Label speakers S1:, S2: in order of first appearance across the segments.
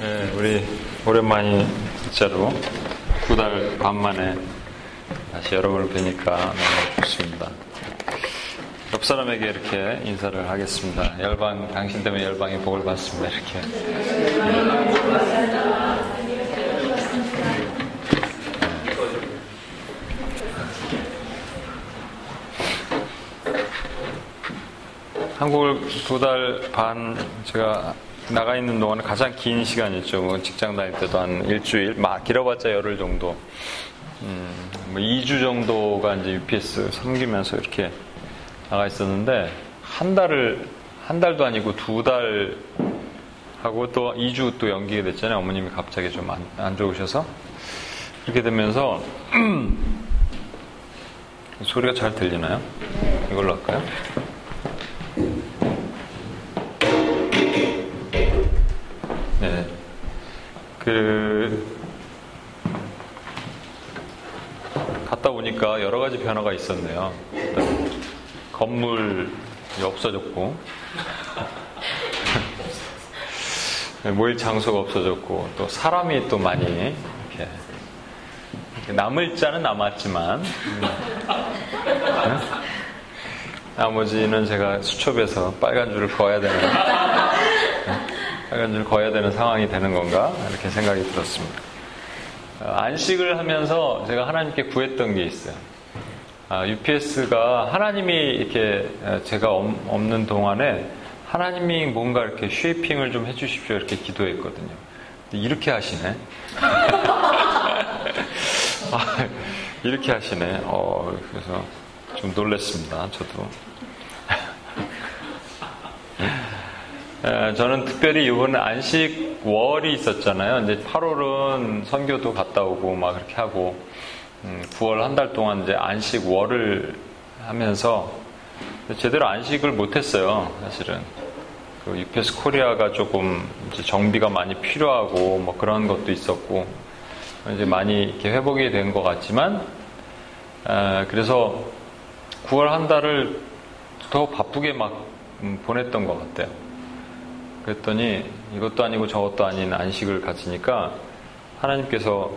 S1: 네, 우리 오랜만이 진짜로 두 달 반 만에 다시 여러분을 뵈니까 너무 좋습니다. 옆 사람에게 이렇게 인사를 하겠습니다. 열방, 당신 때문에 열방이 복을 받습니다. 이렇게. 한국을 두 달 반 제가 나가 있는 동안은 가장 긴 시간이었죠. 뭐 직장 다닐 때도 한 일주일, 막 길어봤자 열흘 정도. 음, 뭐 2주 정도가 이제 UPS 섬기면서 이렇게 나가 있었는데, 한 달을, 한 달도 아니고 두 달 하고 또 2주 또 연기가 됐잖아요. 어머님이 갑자기 좀 안, 안 좋으셔서. 그렇게 되면서, 소리가 잘 들리나요? 이걸로 할까요? 네. 그, 갔다 오니까 여러 가지 변화가 있었네요. 건물이 없어졌고, 모일 장소가 없어졌고, 또 사람이 또 많이 이렇게, 남을 자는 남았지만, 네? 나머지는 제가 수첩에서 빨간 줄을 그어야 되는, 빨간 줄을 그어야 되는 상황이 되는 건가? 이렇게 생각이 들었습니다. 안식을 하면서 제가 하나님께 구했던 게 있어요. UPS가 하나님이 이렇게 제가 없는 동안에 하나님이 뭔가 이렇게 쉐이핑을 좀 해주십시오 이렇게 기도했거든요. 이렇게 하시네. 이렇게 하시네. 어, 그래서 좀 놀랬습니다. 저도. 저는 특별히 이번에 안식 월이 있었잖아요. 이제 8월은 선교도 갔다 오고 막 그렇게 하고 9월 한 달 동안 이제 안식 월을 하면서 제대로 안식을 못했어요. 사실은 그 UPS 코리아가 조금 정비가 많이 필요하고 뭐 그런 것도 있었고 이제 많이 이렇게 회복이 된 것 같지만 그래서 9월 한 달을 더 바쁘게 막 보냈던 것 같아요. 그랬더니 이것도 아니고 저것도 아닌 안식을 가지니까 하나님께서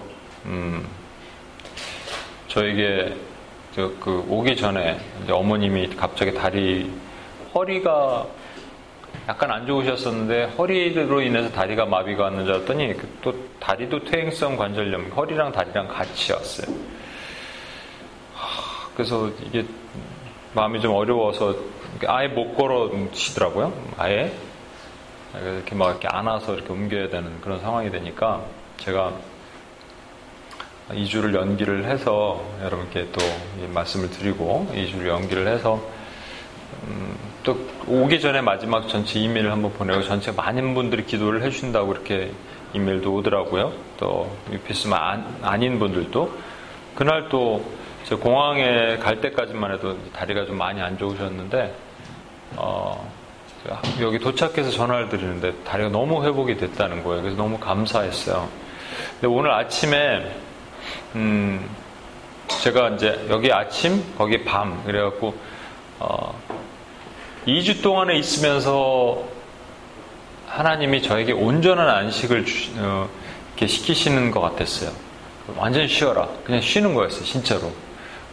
S1: 음 저에게 그 오기 전에 어머님이 갑자기 다리 허리가 약간 안 좋으셨었는데 허리로 인해서 다리가 마비가 왔는 줄 알았더니 또 다리도 퇴행성 관절염 허리랑 다리랑 같이 왔어요. 그래서 이게 마음이 좀 어려워서 아예 못 걸어치더라고요. 아예 이렇게 막 이렇게 안아서 이렇게 옮겨야 되는 그런 상황이 되니까 제가 2주를 연기를 해서 여러분께 또 말씀을 드리고 2주를 연기를 해서 음, 또 오기 전에 마지막 전체 이메일을 한번 보내고 전체 많은 분들이 기도를 해주신다고 이렇게 이메일도 오더라고요. 또 UPS만 아닌 분들도 그날 또 공항에 갈 때까지만 해도 다리가 좀 많이 안 좋으셨는데 어, 여기 도착해서 전화를 드리는데 다리가 너무 회복이 됐다는 거예요. 그래서 너무 감사했어요. 근데 오늘 아침에 음 제가 이제 여기 아침 거기 밤 그래갖고 어 2주 동안에 있으면서 하나님이 저에게 온전한 안식을 주, 어, 이렇게 시키시는 것 같았어요. 완전 쉬어라. 그냥 쉬는 거였어요. 진짜로.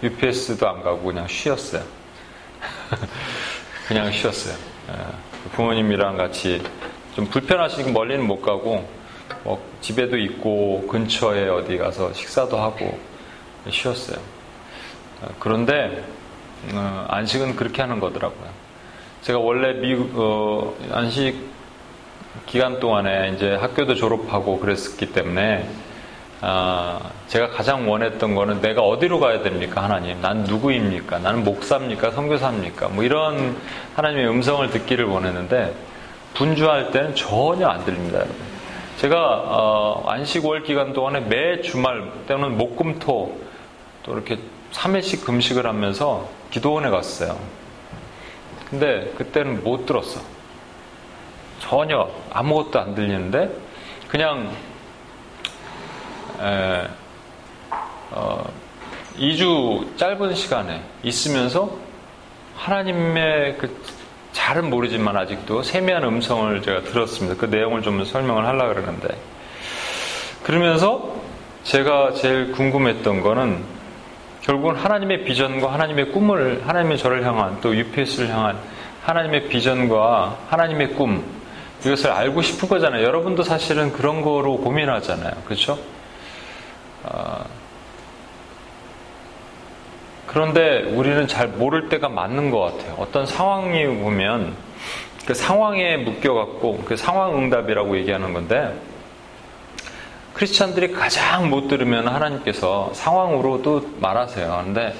S1: UPS도 안 가고 그냥 쉬었어요. 그냥 쉬었어요. 부모님이랑 같이 좀 불편하시니까 멀리는 못 가고 뭐 집에도 있고 근처에 어디 가서 식사도 하고 쉬었어요. 그런데 어, 안식은 그렇게 하는 거더라고요. 제가 원래 미국 어, 안식 기간 동안에 이제 학교도 졸업하고 그랬었기 때문에 아, 제가 가장 원했던 거는 내가 어디로 가야 됩니까, 하나님? 난 누구입니까? 나는 목사입니까? 선교사입니까? 뭐 이런 하나님의 음성을 듣기를 원했는데 분주할 때는 전혀 안 들립니다, 여러분. 제가 어, 안식월 기간 동안에 매 주말 때는 목금토 또 이렇게 3회씩 금식을 하면서 기도원에 갔어요. 근데 그때는 못 들었어. 전혀 아무것도 안 들리는데 그냥 에, 어, 2주 짧은 시간에 있으면서 하나님의 그 잘은 모르지만 아직도 세미한 음성을 제가 들었습니다. 그 내용을 좀 설명을 하려고 그러는데 그러면서 제가 제일 궁금했던 거는 결국은 하나님의 비전과 하나님의 꿈을 하나님의 저를 향한 또 UPS를 향한 하나님의 비전과 하나님의 꿈 이것을 알고 싶은 거잖아요. 여러분도 사실은 그런 거로 고민하잖아요. 그렇죠? 아, 그런데 우리는 잘 모를 때가 맞는 것 같아요. 어떤 상황이 오면 그 상황에 묶여갖고 그 상황 응답이라고 얘기하는 건데 크리스찬들이 가장 못 들으면 하나님께서 상황으로도 말하세요. 근데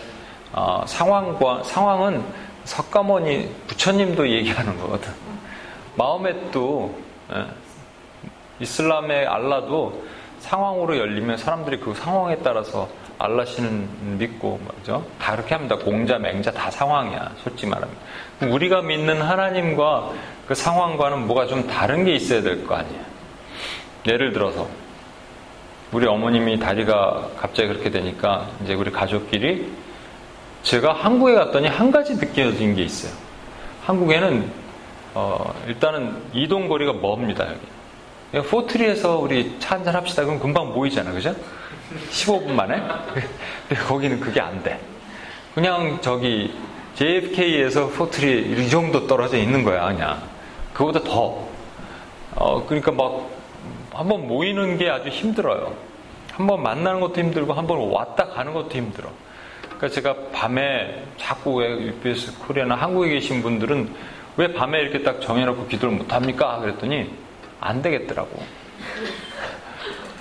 S1: 어, 상황과 상황은 석가모니 부처님도 얘기하는 거거든. 마음에도 예, 이슬람의 알라도 상황으로 열리면 사람들이 그 상황에 따라서 알라신은 믿고 뭐죠? 다 그렇게 합니다. 공자, 맹자 다 상황이야. 솔직히 말하면. 우리가 믿는 하나님과 그 상황과는 뭐가 좀 다른 게 있어야 될 거 아니에요. 예를 들어서 우리 어머님이 다리가 갑자기 그렇게 되니까 이제 우리 가족끼리 제가 한국에 갔더니 한 가지 느껴진 게 있어요. 한국에는 어, 일단은 이동 거리가 멉니다. 여기. 포트리에서 우리 차 한잔 합시다. 그럼 금방 모이잖아, 그죠? 15분 만에? 근데 거기는 그게 안 돼. 그냥 저기 JFK에서 포트리 이 정도 떨어져 있는 거야, 그냥. 그보다 더. 어, 그러니까 막 한번 모이는 게 아주 힘들어요. 한번 만나는 것도 힘들고 한번 왔다 가는 것도 힘들어. 그러니까 제가 밤에 자꾸 왜 UPS 코리아나 한국에 계신 분들은 왜 밤에 이렇게 딱 정해놓고 기도를 못 합니까? 그랬더니 안 되겠더라고.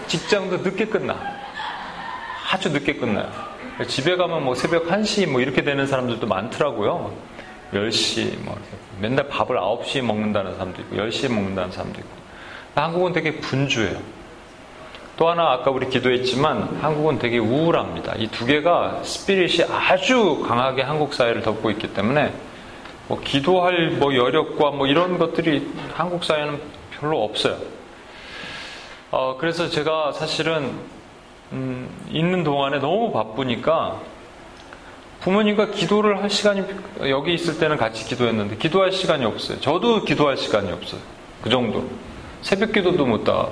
S1: 직장도 늦게 끝나. 아주 늦게 끝나요. 집에 가면 뭐 새벽 1시 뭐 이렇게 되는 사람들도 많더라고요. 10시, 뭐 맨날 밥을 9시에 먹는다는 사람도 있고, 10시에 먹는다는 사람도 있고. 한국은 되게 분주해요. 또 하나 아까 우리 기도했지만 한국은 되게 우울합니다. 이 두 개가 스피릿이 아주 강하게 한국 사회를 덮고 있기 때문에 뭐 기도할 뭐 여력과 뭐 이런 것들이 한국 사회는 별로 없어요. 어, 그래서 제가 사실은 음, 있는 동안에 너무 바쁘니까 부모님과 기도를 할 시간이 여기 있을 때는 같이 기도했는데 기도할 시간이 없어요. 저도 기도할 시간이 없어요. 그 정도. 새벽 기도도 못 다.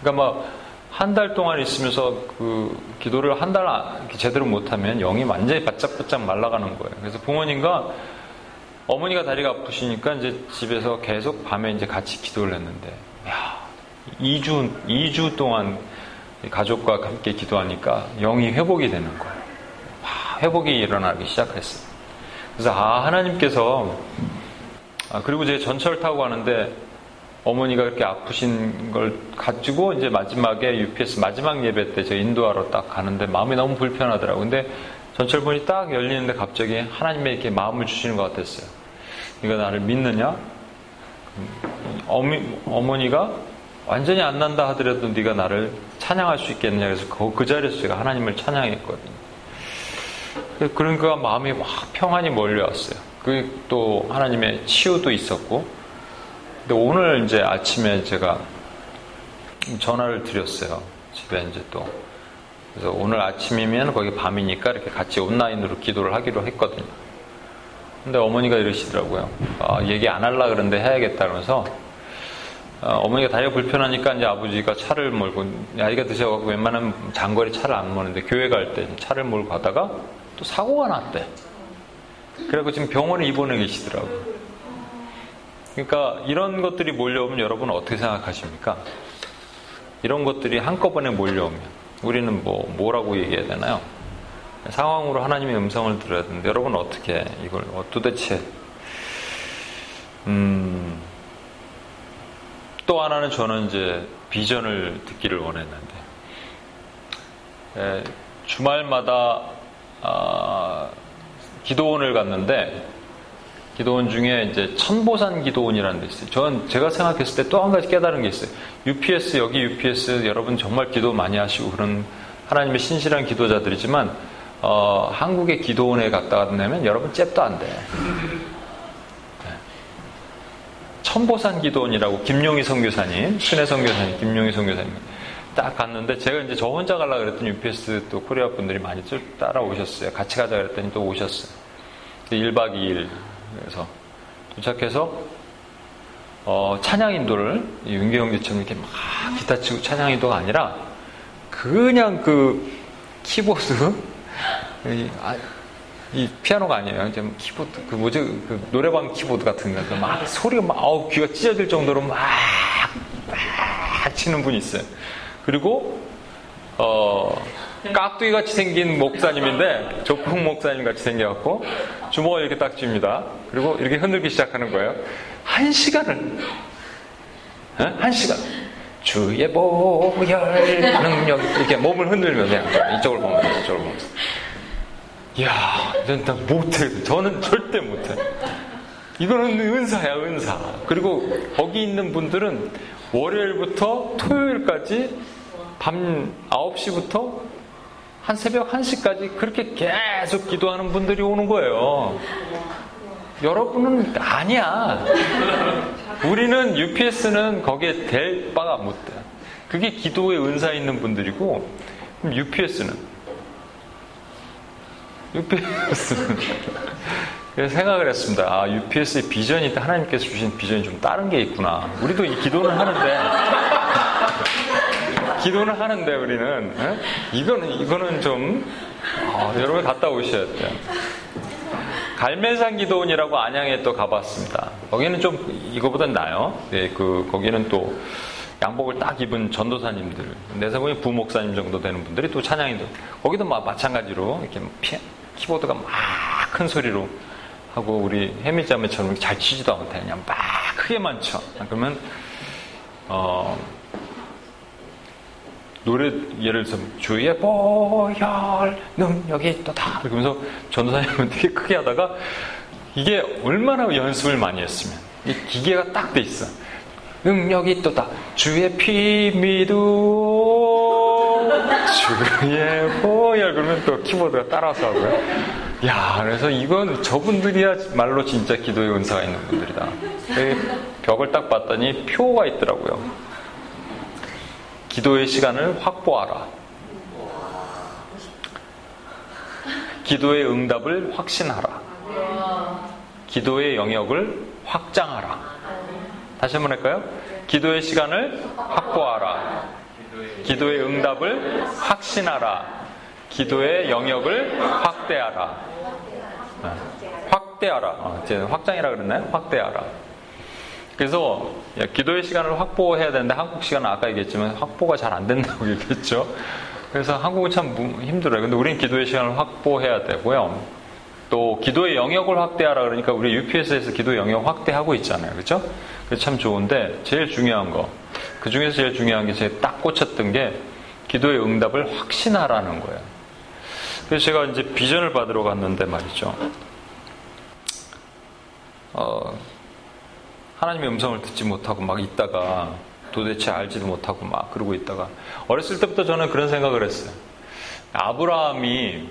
S1: 그러니까 막 한 달 동안 있으면서 그 기도를 한 달 제대로 못하면 영이 완전히 바짝바짝 말라가는 거예요. 그래서 부모님과 어머니가 다리가 아프시니까 이제 집에서 계속 밤에 이제 같이 기도를 했는데, 야, 2주, 2주 동안 가족과 함께 기도하니까 영이 회복이 되는 거예요. 와, 회복이 일어나기 시작했어요. 그래서 아, 하나님께서, 아, 그리고 제 전철 타고 가는데 어머니가 그렇게 아프신 걸 가지고 이제 마지막에 UPS 마지막 예배 때 저 인도하러 딱 가는데 마음이 너무 불편하더라고요. 근데 전철 문이 딱 열리는데 갑자기 하나님의 게 마음을 주시는 것 같았어요. 네가 나를 믿느냐? 어미, 어머니가 완전히 안 난다 하더라도 네가 나를 찬양할 수 있겠느냐 그래서 그, 그 자리에서 제가 하나님을 찬양했거든요. 그러니까 마음이 막 평안이 몰려왔어요. 그 또 하나님의 치유도 있었고. 근데 오늘 이제 아침에 제가 전화를 드렸어요. 집에 이제 또 그래서 오늘 아침이면 거기 밤이니까 이렇게 같이 온라인으로 기도를 하기로 했거든요. 근데 어머니가 이러시더라고요. 아, 얘기 안 할라 그런데 해야겠다 그러면서 어, 어머니가 다리가 불편하니까 이제 아버지가 차를 몰고 나이가 드셔갖고 웬만하면 장거리 차를 안 모는데 교회 갈 때 차를 몰고 가다가 또 사고가 났대. 그래갖고 지금 병원에 입원해 계시더라고요. 그러니까 이런 것들이 몰려오면 여러분은 어떻게 생각하십니까? 이런 것들이 한꺼번에 몰려오면 우리는 뭐, 뭐라고 얘기해야 되나요? 상황으로 하나님의 음성을 들어야 되는데, 여러분 어떻게 이걸, 어, 도대체, 음, 또 하나는 저는 이제 비전을 듣기를 원했는데, 에, 주말마다, 아, 기도원을 갔는데, 기도원 중에 이제 천보산 기도원이라는 데 있어요. 저는 제가 생각했을 때 또 한 가지 깨달은 게 있어요. UPS 여기 UPS 여러분 정말 기도 많이 하시고 그런 하나님의 신실한 기도자들이지만 어, 한국의 기도원에 갔다 왔냐면 여러분 잽도 안 돼. 네. 천보산 기도원이라고 김용희 선교사님, 순회 선교사님, 김용희 선교사님 딱 갔는데 제가 이제 저 혼자 가려 그랬더니 UPS 또 코리아 분들이 많이 따라오셨어요. 같이 가자 그랬더니 또 오셨어요. 1박 2일 그래서 도착해서 어, 찬양 인도를 윤계영 지처럼 이렇게 막 기타 치고 찬양 인도가 아니라 그냥 그 키보드 이, 피아노가 아니에요. 이제 키보드 그 뭐지 그 노래방 키보드 같은 거 막 소리가 막 아우 귀가 찢어질 정도로 막, 막 치는 분이 있어요. 그리고 어 깍두기 같이 생긴 목사님인데 조풍 목사님 같이 생겨갖고 주먹을 이렇게 딱 쥡니다. 그리고 이렇게 흔들기 시작하는 거예요. 한 시간을 에? 한 시간 주의 보혈 능력 이렇게 몸을 흔들면서 이쪽을 보면서 이쪽을 보면서 이야 난 못해 저는 절대 못해 이거는 은사야 은사 그리고 거기 있는 분들은 월요일부터 토요일까지 밤 9시부터 한 새벽 1시까지 그렇게 계속 기도하는 분들이 오는 거예요. 여러분은 아니야. 우리는 UPS는 거기에 될 바가 못 돼. 그게 기도의 은사 있는 분들이고, UPS는 UPS는 그래서 생각을 했습니다. 아, UPS의 비전이 있다. 하나님께서 주신 비전이 좀 다른 게 있구나. 우리도 이 기도는 하는데 기도는 하는데 우리는 에? 이거는 이거는 좀 어, 여러분 갔다 오셔야 돼요. 갈매산 기도원이라고 안양에 또 가봤습니다. 거기는 좀 이거보다 나요. 네, 그 거기는 또 양복을 딱 입은 전도사님들, 보면 부목사님 정도 되는 분들이 또 찬양인도 거기도 막 마찬가지로 이렇게 피, 키보드가 막 큰 소리로 하고 우리 해밀자매처럼 잘 치지도 못해 그냥 막 크게만 쳐. 그러면 어. 노래 예를 들면 주의 보혈 능력이 있다 그러면서 전도사님은 되게 크게 하다가 이게 얼마나 연습을 많이 했으면 이 기계가 딱 돼 있어 능력이 있다 주의 피 믿우 주의 보혈 그러면 또 키보드가 따라서 하고요 야 그래서 이건 저분들이야 말로 진짜 기도의 은사가 있는 분들이다 벽을 딱 봤더니 표가 있더라고요 기도의 시간을 확보하라. 기도의 응답을 확신하라. 기도의 영역을 확장하라. 다시 한번 할까요? 기도의 시간을 확보하라. 기도의 응답을 확신하라. 기도의 영역을 확대하라. 네. 확대하라. 어, 확장이라 그랬나요? 확대하라. 그래서 기도의 시간을 확보해야 되는데 한국 시간은 아까 얘기했지만 확보가 잘 안 된다고 얘기했죠. 그래서 한국은 참 힘들어요. 근데 우리는 기도의 시간을 확보해야 되고요. 또 기도의 영역을 확대하라 그러니까 우리 UPS에서 기도 영역 확대하고 있잖아요. 그렇죠? 그래서 참 좋은데 제일 중요한 거. 그 중에서 제일 중요한 게 제가 딱 꽂혔던 게 기도의 응답을 확신하라는 거예요. 그래서 제가 이제 비전을 받으러 갔는데 말이죠. 어, 하나님의 음성을 듣지 못하고 막 있다가 도대체 알지도 못하고 막 그러고 있다가 어렸을 때부터 저는 그런 생각을 했어요. 아브라함이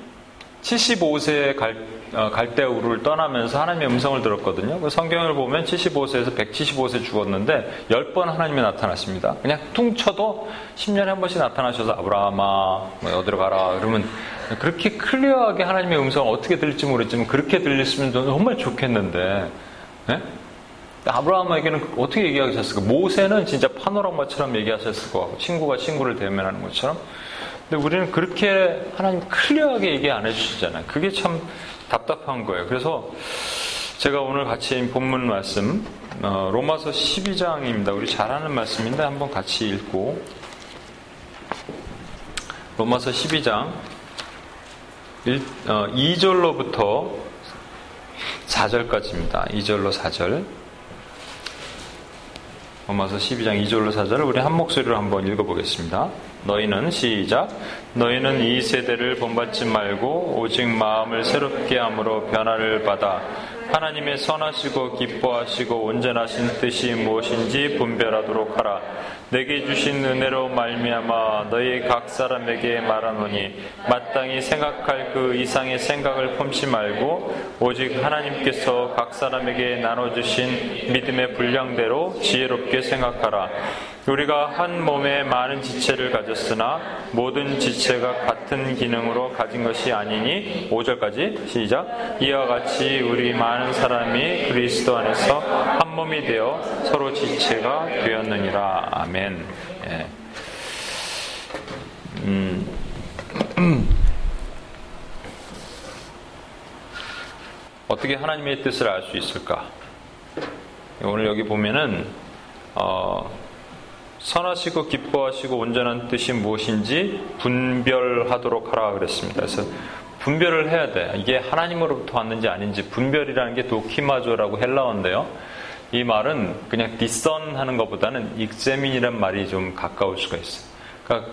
S1: 75세 갈, 어, 갈대우를 떠나면서 하나님의 음성을 들었거든요. 그 성경을 보면 75세에서 175세 죽었는데 10번 하나님이 나타났습니다. 그냥 퉁쳐도 10년에 한 번씩 나타나셔서 아브라함아, 뭐 어디로 가라. 그러면 그렇게 클리어하게 하나님의 음성을 어떻게 들릴지 모르겠지만 그렇게 들렸으면 정말 좋겠는데, 네? 아브라함에게는 어떻게 얘기하셨을까? 모세는 진짜 파노라마처럼 얘기하셨을 것 같고, 친구가 친구를 대면하는 것처럼. 근데 우리는 그렇게 하나님 클리어하게 얘기 안 해주시잖아요. 그게 참 답답한 거예요. 그래서 제가 오늘 같이 본문 말씀, 어, 로마서 12장입니다. 우리 잘 아는 말씀인데 한번 같이 읽고, 로마서 12장 1, 어, 2절로부터 4절까지입니다. 2절로 4절. 로마서 12장 2절로 4절을 우리 한 목소리로 한번 읽어보겠습니다. 너희는 시작. 너희는 이 세대를 본받지 말고 오직 마음을 새롭게 함으로 변화를 받아 하나님의 선하시고 기뻐하시고 온전하신 뜻이 무엇인지 분별하도록 하라. 내게 주신 은혜로 말미암아 너희 각 사람에게 말하노니 마땅히 생각할 그 이상의 생각을 품지 말고 오직 하나님께서 각 사람에게 나눠 주신 믿음의 분량대로 지혜롭게 생각하라. 우리가 한 몸에 많은 지체를 가졌으나 모든 지체 가 같은 기능으로 가진 것이 아니니 5절까지 시작 이와 같이 우리 많은 사람이 그리스도 안에서 한 몸이 되어 서로 지체가 되었느니라 아멘 예. 음. 어떻게 하나님의 뜻을 알 수 있을까? 오늘 여기 보면은 어, 선하시고 기뻐하시고 온전한 뜻이 무엇인지 분별하도록 하라 그랬습니다. 그래서 분별을 해야 돼. 이게 하나님으로부터 왔는지 아닌지 분별이라는 게 도키마조라고 헬라어인데요. 이 말은 그냥 디선 하는 것보다는 익제민이란 말이 좀 가까울 수가 있어요. 그러니까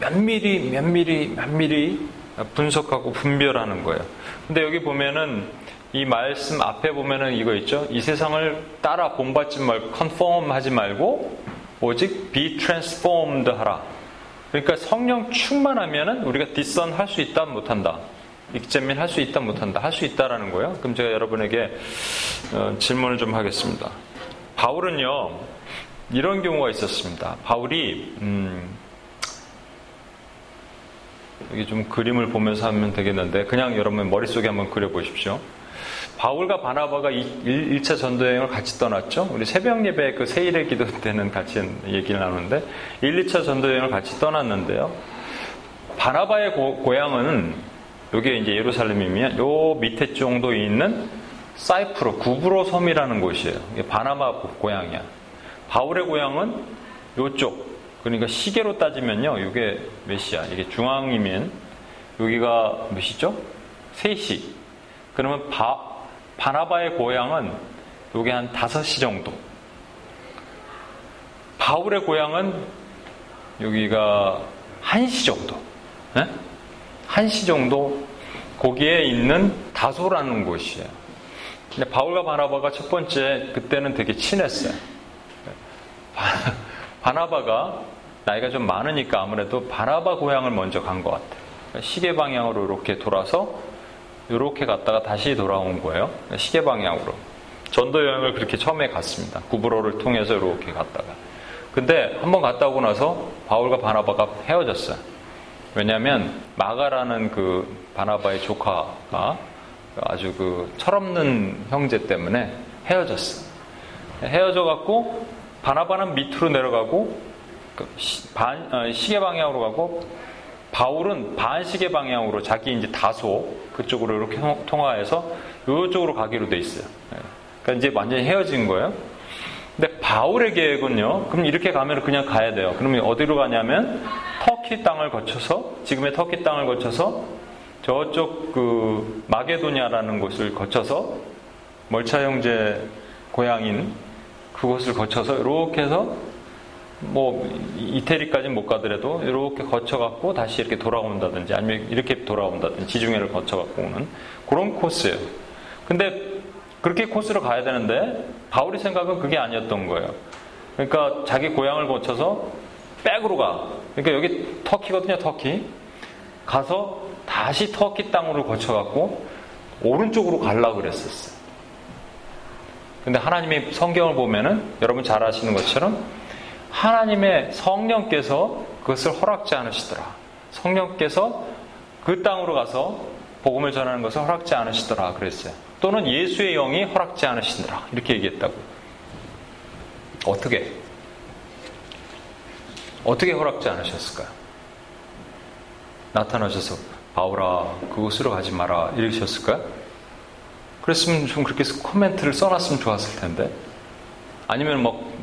S1: 면밀히 면밀히 면밀히 분석하고 분별하는 거예요. 근데 여기 보면은 이 말씀 앞에 보면은 이거 있죠. 이 세상을 따라 본받지 말고 컨펌 하지 말고 오직 be transformed 하라. 그러니까 성령 충만하면은 우리가 뒷선 할 수 있다 못한다. 익제민 할 수 있다 못한다. 할 수 있다라는 거예요. 그럼 제가 여러분에게 어, 질문을 좀 하겠습니다. 바울은요 이런 경우가 있었습니다. 바울이 음, 여기 좀 그림을 보면서 하면 되겠는데 그냥 여러분 머릿속에 한번 그려보십시오. 바울과 바나바가 1 차 전도여행을 같이 떠났죠. 우리 새벽 예배 그 세일의 기도 때는 같이 얘기를 나누는데 1, 2차 전도여행을 같이 떠났는데요. 바나바의 고, 향은 여기 이제 예루살렘이면 요 밑에 정도에 있는 사이프로 구브로 섬이라는 곳이에요. 바나바 고향이야. 바울의 고향은 요쪽. 그러니까 시계로 따지면요. 이게 몇 시야? 이게 중앙이면 여기가 몇 시죠? 3시. 그러면 바, 바나바의 고향은 여기 한 5시 정도. 바울의 고향은 여기가 1시 정도. 네? 1시 정도 거기에 있는 다소라는 곳이에요. 근데 바울과 바나바가 첫 번째 그때는 되게 친했어요. 바나바가 나이가 좀 많으니까 아무래도 바나바 고향을 먼저 간 것 같아요. 시계 방향으로 이렇게 돌아서 이렇게 갔다가 다시 돌아온 거예요. 시계 방향으로. 전도 여행을 그렇게 처음에 갔습니다. 구브로를 통해서 이렇게 갔다가. 근데 한번 갔다 오고 나서 바울과 바나바가 헤어졌어요. 왜냐하면 마가라는 그 바나바의 조카가 아주 그 철없는 형제 때문에 헤어졌어. 헤어져 갖고 바나바는 밑으로 내려가고 그 반, 어, 시계 방향으로 가고 바울은 반시계 방향으로 자기 이제 다소 그쪽으로 이렇게 통화해서 이쪽으로 가기로 돼 있어요. 예. 그러니까 이제 완전히 헤어진 거예요. 근데 바울의 계획은요. 그럼 이렇게 가면 그냥 가야 돼요. 그러면 어디로 가냐면 터키 땅을 거쳐서 지금의 터키 땅을 거쳐서 저쪽 그 마게도냐라는 곳을 거쳐서 멀차 형제 고향인 그곳을 거쳐서 이렇게 해서 뭐 이태리까지는 못 가더라도 이렇게 거쳐갖고 다시 이렇게 돌아온다든지 아니면 이렇게 돌아온다든지 지중해를 거쳐갖고 오는 그런 코스예요. 근데 그렇게 코스로 가야 되는데 바울이 생각은 그게 아니었던 거예요. 그러니까 자기 고향을 거쳐서 백으로 가. 그러니까 여기 터키거든요, 터키. 가서 다시 터키 땅으로 거쳐갖고 오른쪽으로 가려고 그랬었어요. 근데 하나님의 성경을 보면은 여러분 잘 아시는 것처럼 하나님의 성령께서 그것을 허락지 않으시더라. 성령께서 그 땅으로 가서 복음을 전하는 것을 허락지 않으시더라 그랬어요. 또는 예수의 영이 허락지 않으시더라 이렇게 얘기했다고. 어떻게? 어떻게 허락지 않으셨을까요? 나타나셔서 바울아 그곳으로 가지 마라 이러셨을까요? 그랬으면 좀 그렇게 코멘트를 써놨으면 좋았을 텐데 아니면 뭐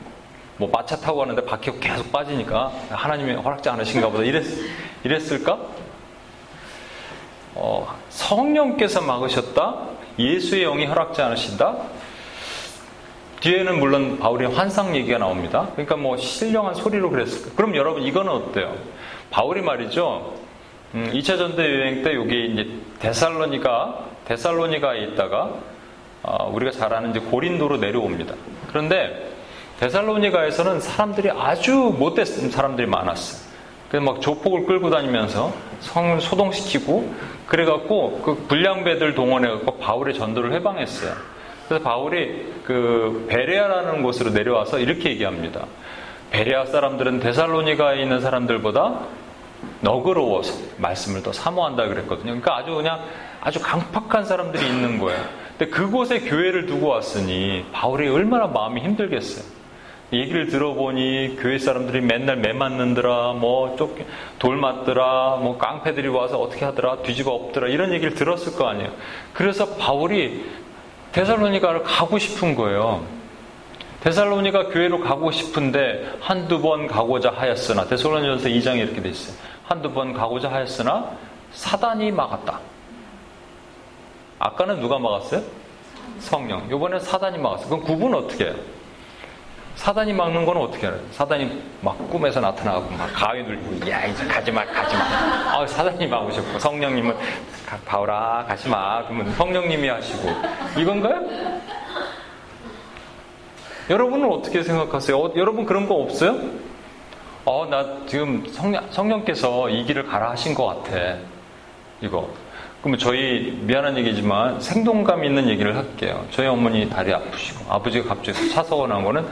S1: 뭐 마차 타고 가는데 바퀴가 계속 빠지니까 하나님이 허락지 않으신가 보다 이랬, 이랬을까? 어, 성령께서 막으셨다? 예수의 영이 허락지 않으신다? 뒤에는 물론 바울의 환상 얘기가 나옵니다. 그러니까 뭐 신령한 소리로 그랬을까? 그럼 여러분 이거는 어때요? 바울이 말이죠. 음, 2차 전도 여행 때 여기 이제 데살로니가 데살로니가에 있다가 어, 우리가 잘 아는 이제 고린도로 내려옵니다. 그런데 데살로니가에서는 사람들이 아주 못된 사람들이 많았어요. 그래서 막 조폭을 끌고 다니면서 성을 소동시키고 그래갖고 그 불량배들 동원해갖고 바울의 전도를 해방했어요. 그래서 바울이 그 베레아라는 곳으로 내려와서 이렇게 얘기합니다. 베레아 사람들은 데살로니가에 있는 사람들보다 너그러워서 말씀을 더 사모한다 그랬거든요. 그러니까 아주 그냥 아주 강팍한 사람들이 있는 거예요. 근데 그곳에 교회를 두고 왔으니 바울이 얼마나 마음이 힘들겠어요. 얘기를 들어보니 교회 사람들이 맨날 매 맞는더라, 뭐, 쪽, 돌 맞더라, 뭐, 깡패들이 와서 어떻게 하더라, 뒤집어 엎더라, 이런 얘기를 들었을 거 아니에요. 그래서 바울이 데살로니가를 가고 싶은 거예요. 데살로니가 교회로 가고 싶은데 한두 번 가고자 하였으나, 데살로니전서 2장에 이렇게 돼 있어요. 한두 번 가고자 하였으나, 사단이 막았다. 아까는 누가 막았어요? 성령. 이번엔 사단이 막았어요. 그럼 구분 어떻게 해요? 사단이 막는 건 어떻게 알아요? 사단이 막 꿈에서 나타나고 막 가위 눌리고 야 이제 가지마 가지마 아 사단이 막으셨고 성령님은 바울아 가지마 그러면 성령님이 하시고 이건가요? 여러분은 어떻게 생각하세요? 어, 여러분 그런 거 없어요? 어 나 지금 성령, 성령께서 이 길을 가라 하신 것 같아 이거 그러면 저희 미안한 얘기지만 생동감 있는 얘기를 할게요. 저희 어머니 다리 아프시고 아버지가 갑자기 사서가 나온 거는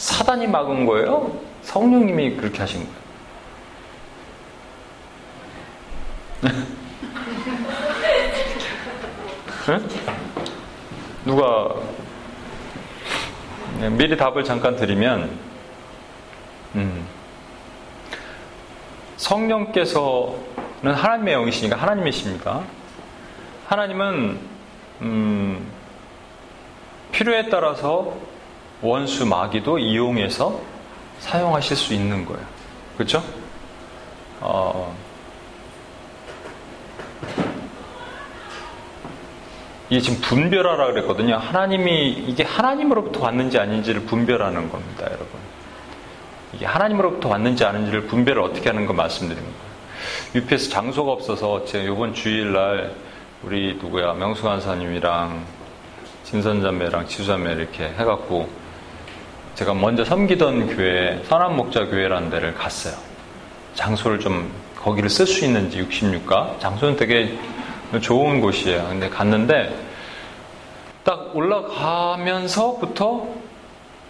S1: 사단이 막은 거예요? 성령님이 그렇게 하신 거예요? 네? 누가 네, 미리 답을 잠깐 드리면 음, 성령께서는 하나님의 영이시니까 하나님이십니다. 하나님은 음, 필요에 따라서 원수 마귀도 이용해서 사용하실 수 있는 거예요. 그렇죠? 어, 이게 지금 분별하라 그랬거든요. 하나님이 이게 하나님으로부터 왔는지 아닌지를 분별하는 겁니다, 여러분. 이게 하나님으로부터 왔는지 아닌지를 분별을 어떻게 하는 거 말씀드립니다. UPS 장소가 없어서 제가 이번 주일날 우리 누구야 명수 간사님이랑 진선자매랑 지수자매 이렇게 해갖고 제가 먼저 섬기던 교회, 선한목자 교회라는 데를 갔어요. 장소를 좀 거기를 쓸 수 있는지 66가 장소는 되게 좋은 곳이에요. 근데 갔는데 딱 올라가면서부터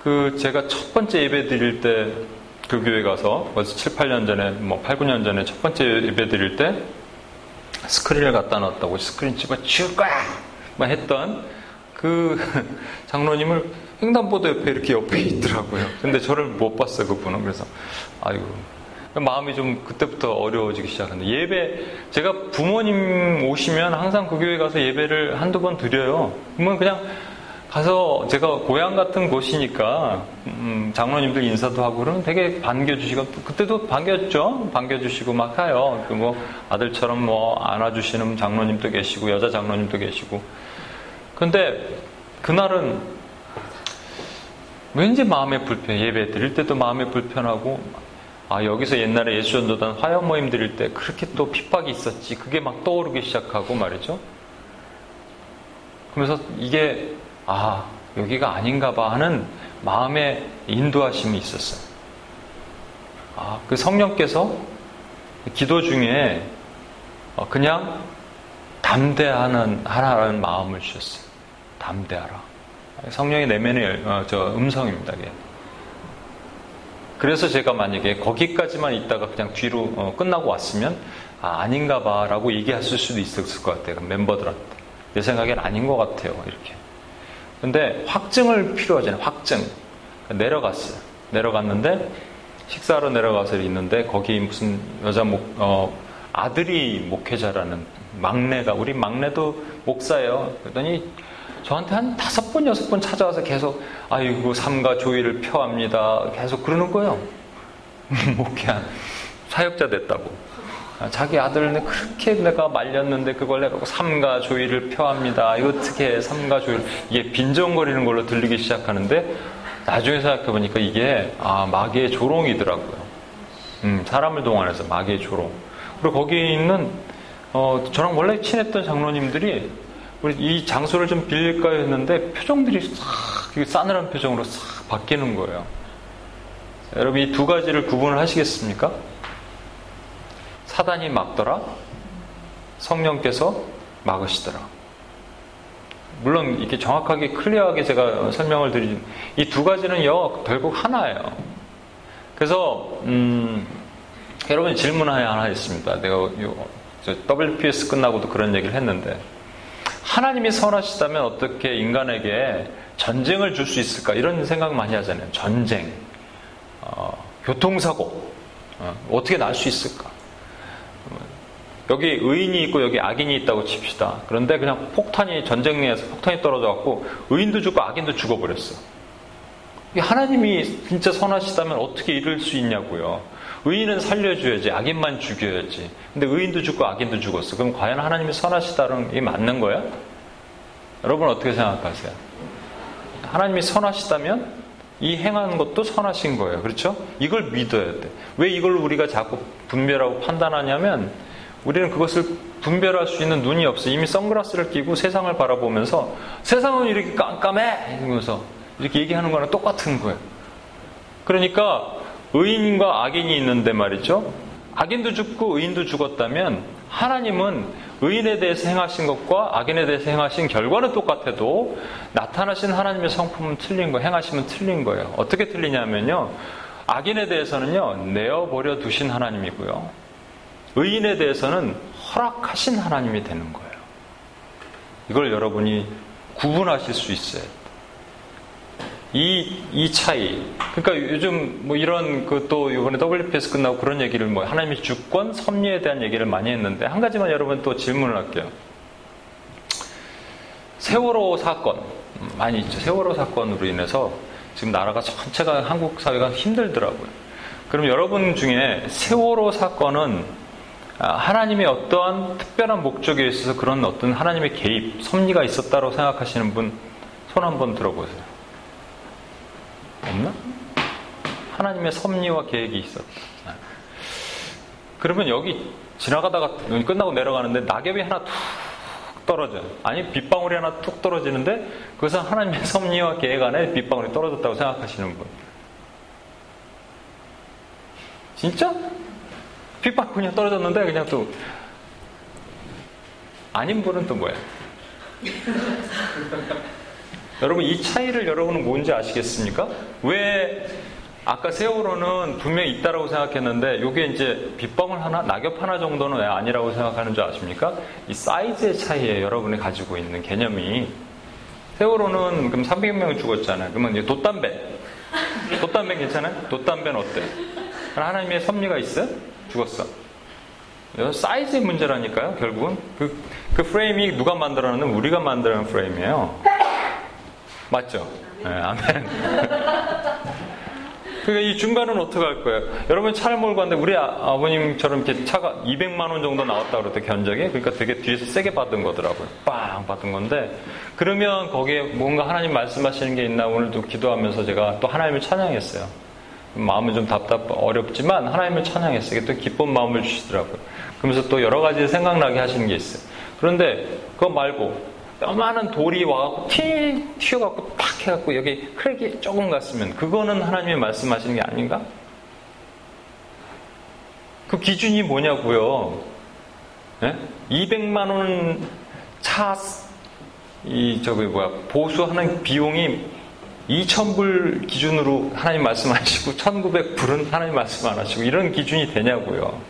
S1: 그 제가 첫 번째 예배 드릴 때 그 교회 가서 벌써 7, 8년 전에 뭐 8, 9년 전에 첫 번째 예배 드릴 때 스크린을 갖다 놨다고 스크린 집어 치울 거야! 막 했던 그 장로님을 횡단보도 옆에 이렇게 옆에 있더라고요. 근데 저를 못 봤어요, 그분은. 그래서, 아이고. 마음이 좀 그때부터 어려워지기 시작했는데 예배 제가 부모님 오시면 항상 그 교회 가서 예배를 한두 번 드려요. 그러면 그냥 가서 제가 고향 같은 곳이니까 음, 장로님들 인사도 하고 그러면 되게 반겨주시고 그때도 반겼죠. 반겨주시고 막 해요. 그 뭐 아들처럼 뭐 안아주시는 장로님도 계시고 여자 장로님도 계시고. 근데 그날은 왠지 마음에 불편, 예배 드릴 때도 마음에 불편하고, 아, 여기서 옛날에 예수전도단 화영 모임 드릴 때 그렇게 또 핍박이 있었지. 그게 막 떠오르기 시작하고 말이죠. 그러면서 이게, 아, 여기가 아닌가 봐 하는 마음의 인도하심이 있었어요. 아, 그 성령께서 기도 중에 어, 그냥 담대하는, 하라는 마음을 주셨어요. 담대하라. 성령의 내면의 어, 저 음성입니다. 그래서 제가 만약에 거기까지만 있다가 그냥 뒤로 어, 끝나고 왔으면 아, 아닌가 봐라고 얘기했을 수도 있었을 것 같아요. 멤버들한테. 내 생각엔 아닌 것 같아요. 이렇게. 근데 확증을 필요하잖아요. 확증. 내려갔어요. 내려갔는데 식사로 내려가서 있는데 거기 무슨 여자 목, 어, 아들이 목회자라는 막내가 우리 막내도 목사예요. 그랬더니 저한테 한 다섯 번, 여섯 번 찾아와서 계속, 아이고, 삼가 조의를 표합니다. 계속 그러는 거예요. 목회한 사역자 됐다고. 아, 자기 아들은 그렇게 내가 말렸는데 그걸 내가 삼가 조의를 표합니다. 이거 어떻게 해, 삼가 조의를. 이게 빈정거리는 걸로 들리기 시작하는데, 나중에 생각해 보니까 이게, 아, 마귀의 조롱이더라고요. 음, 사람을 동원해서 마귀의 조롱. 그리고 거기 있는, 어, 저랑 원래 친했던 장로님들이 우리 이 장소를 좀 빌릴까요 했는데 표정들이 싹 싸늘한 표정으로 싹 바뀌는 거예요. 여러분 이 두 가지를 구분을 하시겠습니까? 사단이 막더라, 성령께서 막으시더라. 물론 이렇게 정확하게 클리어하게 제가 설명을 드린 이 두 가지는 요 결국 하나예요. 그래서 음, 여러분 질문 하나 있습니다. 내가 요, WPS 끝나고도 그런 얘기를 했는데 하나님이 선하시다면 어떻게 인간에게 전쟁을 줄 수 있을까 이런 생각 많이 하잖아요. 전쟁, 어, 교통사고 어, 떻게 날 수 있을까? 여기 의인이 있고 여기 악인이 있다고 칩시다. 그런데 그냥 폭탄이 전쟁 내에서 폭탄이 떨어져 갖고 의인도 죽고 악인도 죽어버렸어. 하나님이 진짜 선하시다면 어떻게 이럴 수 있냐고요. 의인은 살려줘야지, 악인만 죽여야지. 근데 의인도 죽고 악인도 죽었어. 그럼 과연 하나님이 선하시다는 게 맞는 거야? 여러분 어떻게 생각하세요? 하나님이 선하시다면 이 행하는 것도 선하신 거예요. 그렇죠? 이걸 믿어야 돼. 왜 이걸 우리가 자꾸 분별하고 판단하냐면 우리는 그것을 분별할 수 있는 눈이 없어. 이미 선글라스를 끼고 세상을 바라보면서 세상은 이렇게 깜깜해! 이러면서 이렇게 얘기하는 거랑 똑같은 거예요. 그러니까 의인과 악인이 있는데 말이죠. 악인도 죽고 의인도 죽었다면 하나님은 의인에 대해서 행하신 것과 악인에 대해서 행하신 결과는 똑같아도 나타나신 하나님의 성품은 틀린 거, 행하시면 틀린 거예요. 어떻게 틀리냐면요. 악인에 대해서는요, 내어버려 두신 하나님이고요. 의인에 대해서는 허락하신 하나님이 되는 거예요. 이걸 여러분이 구분하실 수 있어요. 이, 이 차이. 그러니까 요즘 뭐 이런 그 또 이번에 WPS 끝나고 그런 얘기를 뭐 하나님의 주권, 섭리에 대한 얘기를 많이 했는데 한 가지만 여러분 또 질문을 할게요. 세월호 사건, 많이 있죠. 세월호 사건으로 인해서 지금 나라가 전체가 한국 사회가 힘들더라고요. 그럼 여러분 중에 세월호 사건은 아, 하나님의 어떠한 특별한 목적에 있어서 그런 어떤 하나님의 개입, 섭리가 있었다고 생각하시는 분 손 한번 들어보세요. 없나? 하나님의 섭리와 계획이 있었다. 아. 그러면 여기 지나가다가 끝나고 내려가는데 낙엽이 하나 툭 떨어져. 아니 빗방울이 하나 툭 떨어지는데 그것은 하나님의 섭리와 계획 안에 빗방울이 떨어졌다고 생각하시는 분. 진짜? 빗방 그냥 떨어졌는데 그냥 또 아닌 분은 또 뭐야? 여러분 이 차이를 여러분은 뭔지 아시겠습니까? 왜 아까 세월호는 분명히 있다라고 생각했는데 이게 이제 빗방울 하나, 낙엽 하나 정도는 왜 아니라고 생각하는 줄 아십니까? 이 사이즈의 차이에 여러분이 가지고 있는 개념이 세월호는 그럼 300명 죽었잖아요. 그러면 이제 돛담배. 돛담배 괜찮아요? 돛담배는 어때? 하나님의 섭리가 있어요? 죽었어. 사이즈의 문제라니까요, 결국은. 그, 그 프레임이 누가 만들어놨는 우리가 만들어낸 프레임이에요. 맞죠? 네, 아멘. 그러니까 이 중간은 어떻게 할 거예요? 여러분 차를 몰고 갔는데 우리 아, 버님처럼 이렇게 차가 200만 원 정도 나왔다 그랬대 견적이 그러니까 되게 뒤에서 세게 받은 거더라고요. 빵 받은 건데 그러면 거기에 뭔가 하나님 말씀하시는 게 있나 오늘도 기도하면서 제가 또 하나님을 찬양했어요. 마음은 좀 답답, 어렵지만 하나님을 찬양했어요. 또 기쁜 마음을 주시더라고요. 그러면서 또 여러 가지 생각나게 하시는 게 있어요. 그런데 그거 말고 요만한 돌이 와갖고 티, 튀어갖고 탁 해갖고 여기 크랙이 조금 갔으면 그거는 하나님이 말씀하시는 게 아닌가? 그 기준이 뭐냐고요? 네? 200만 원 차, 이, 저기, 뭐야, 보수하는 비용이 2,000불 기준으로 하나님 말씀하시고 1,900불은 하나님 말씀 안 하시고 이런 기준이 되냐고요.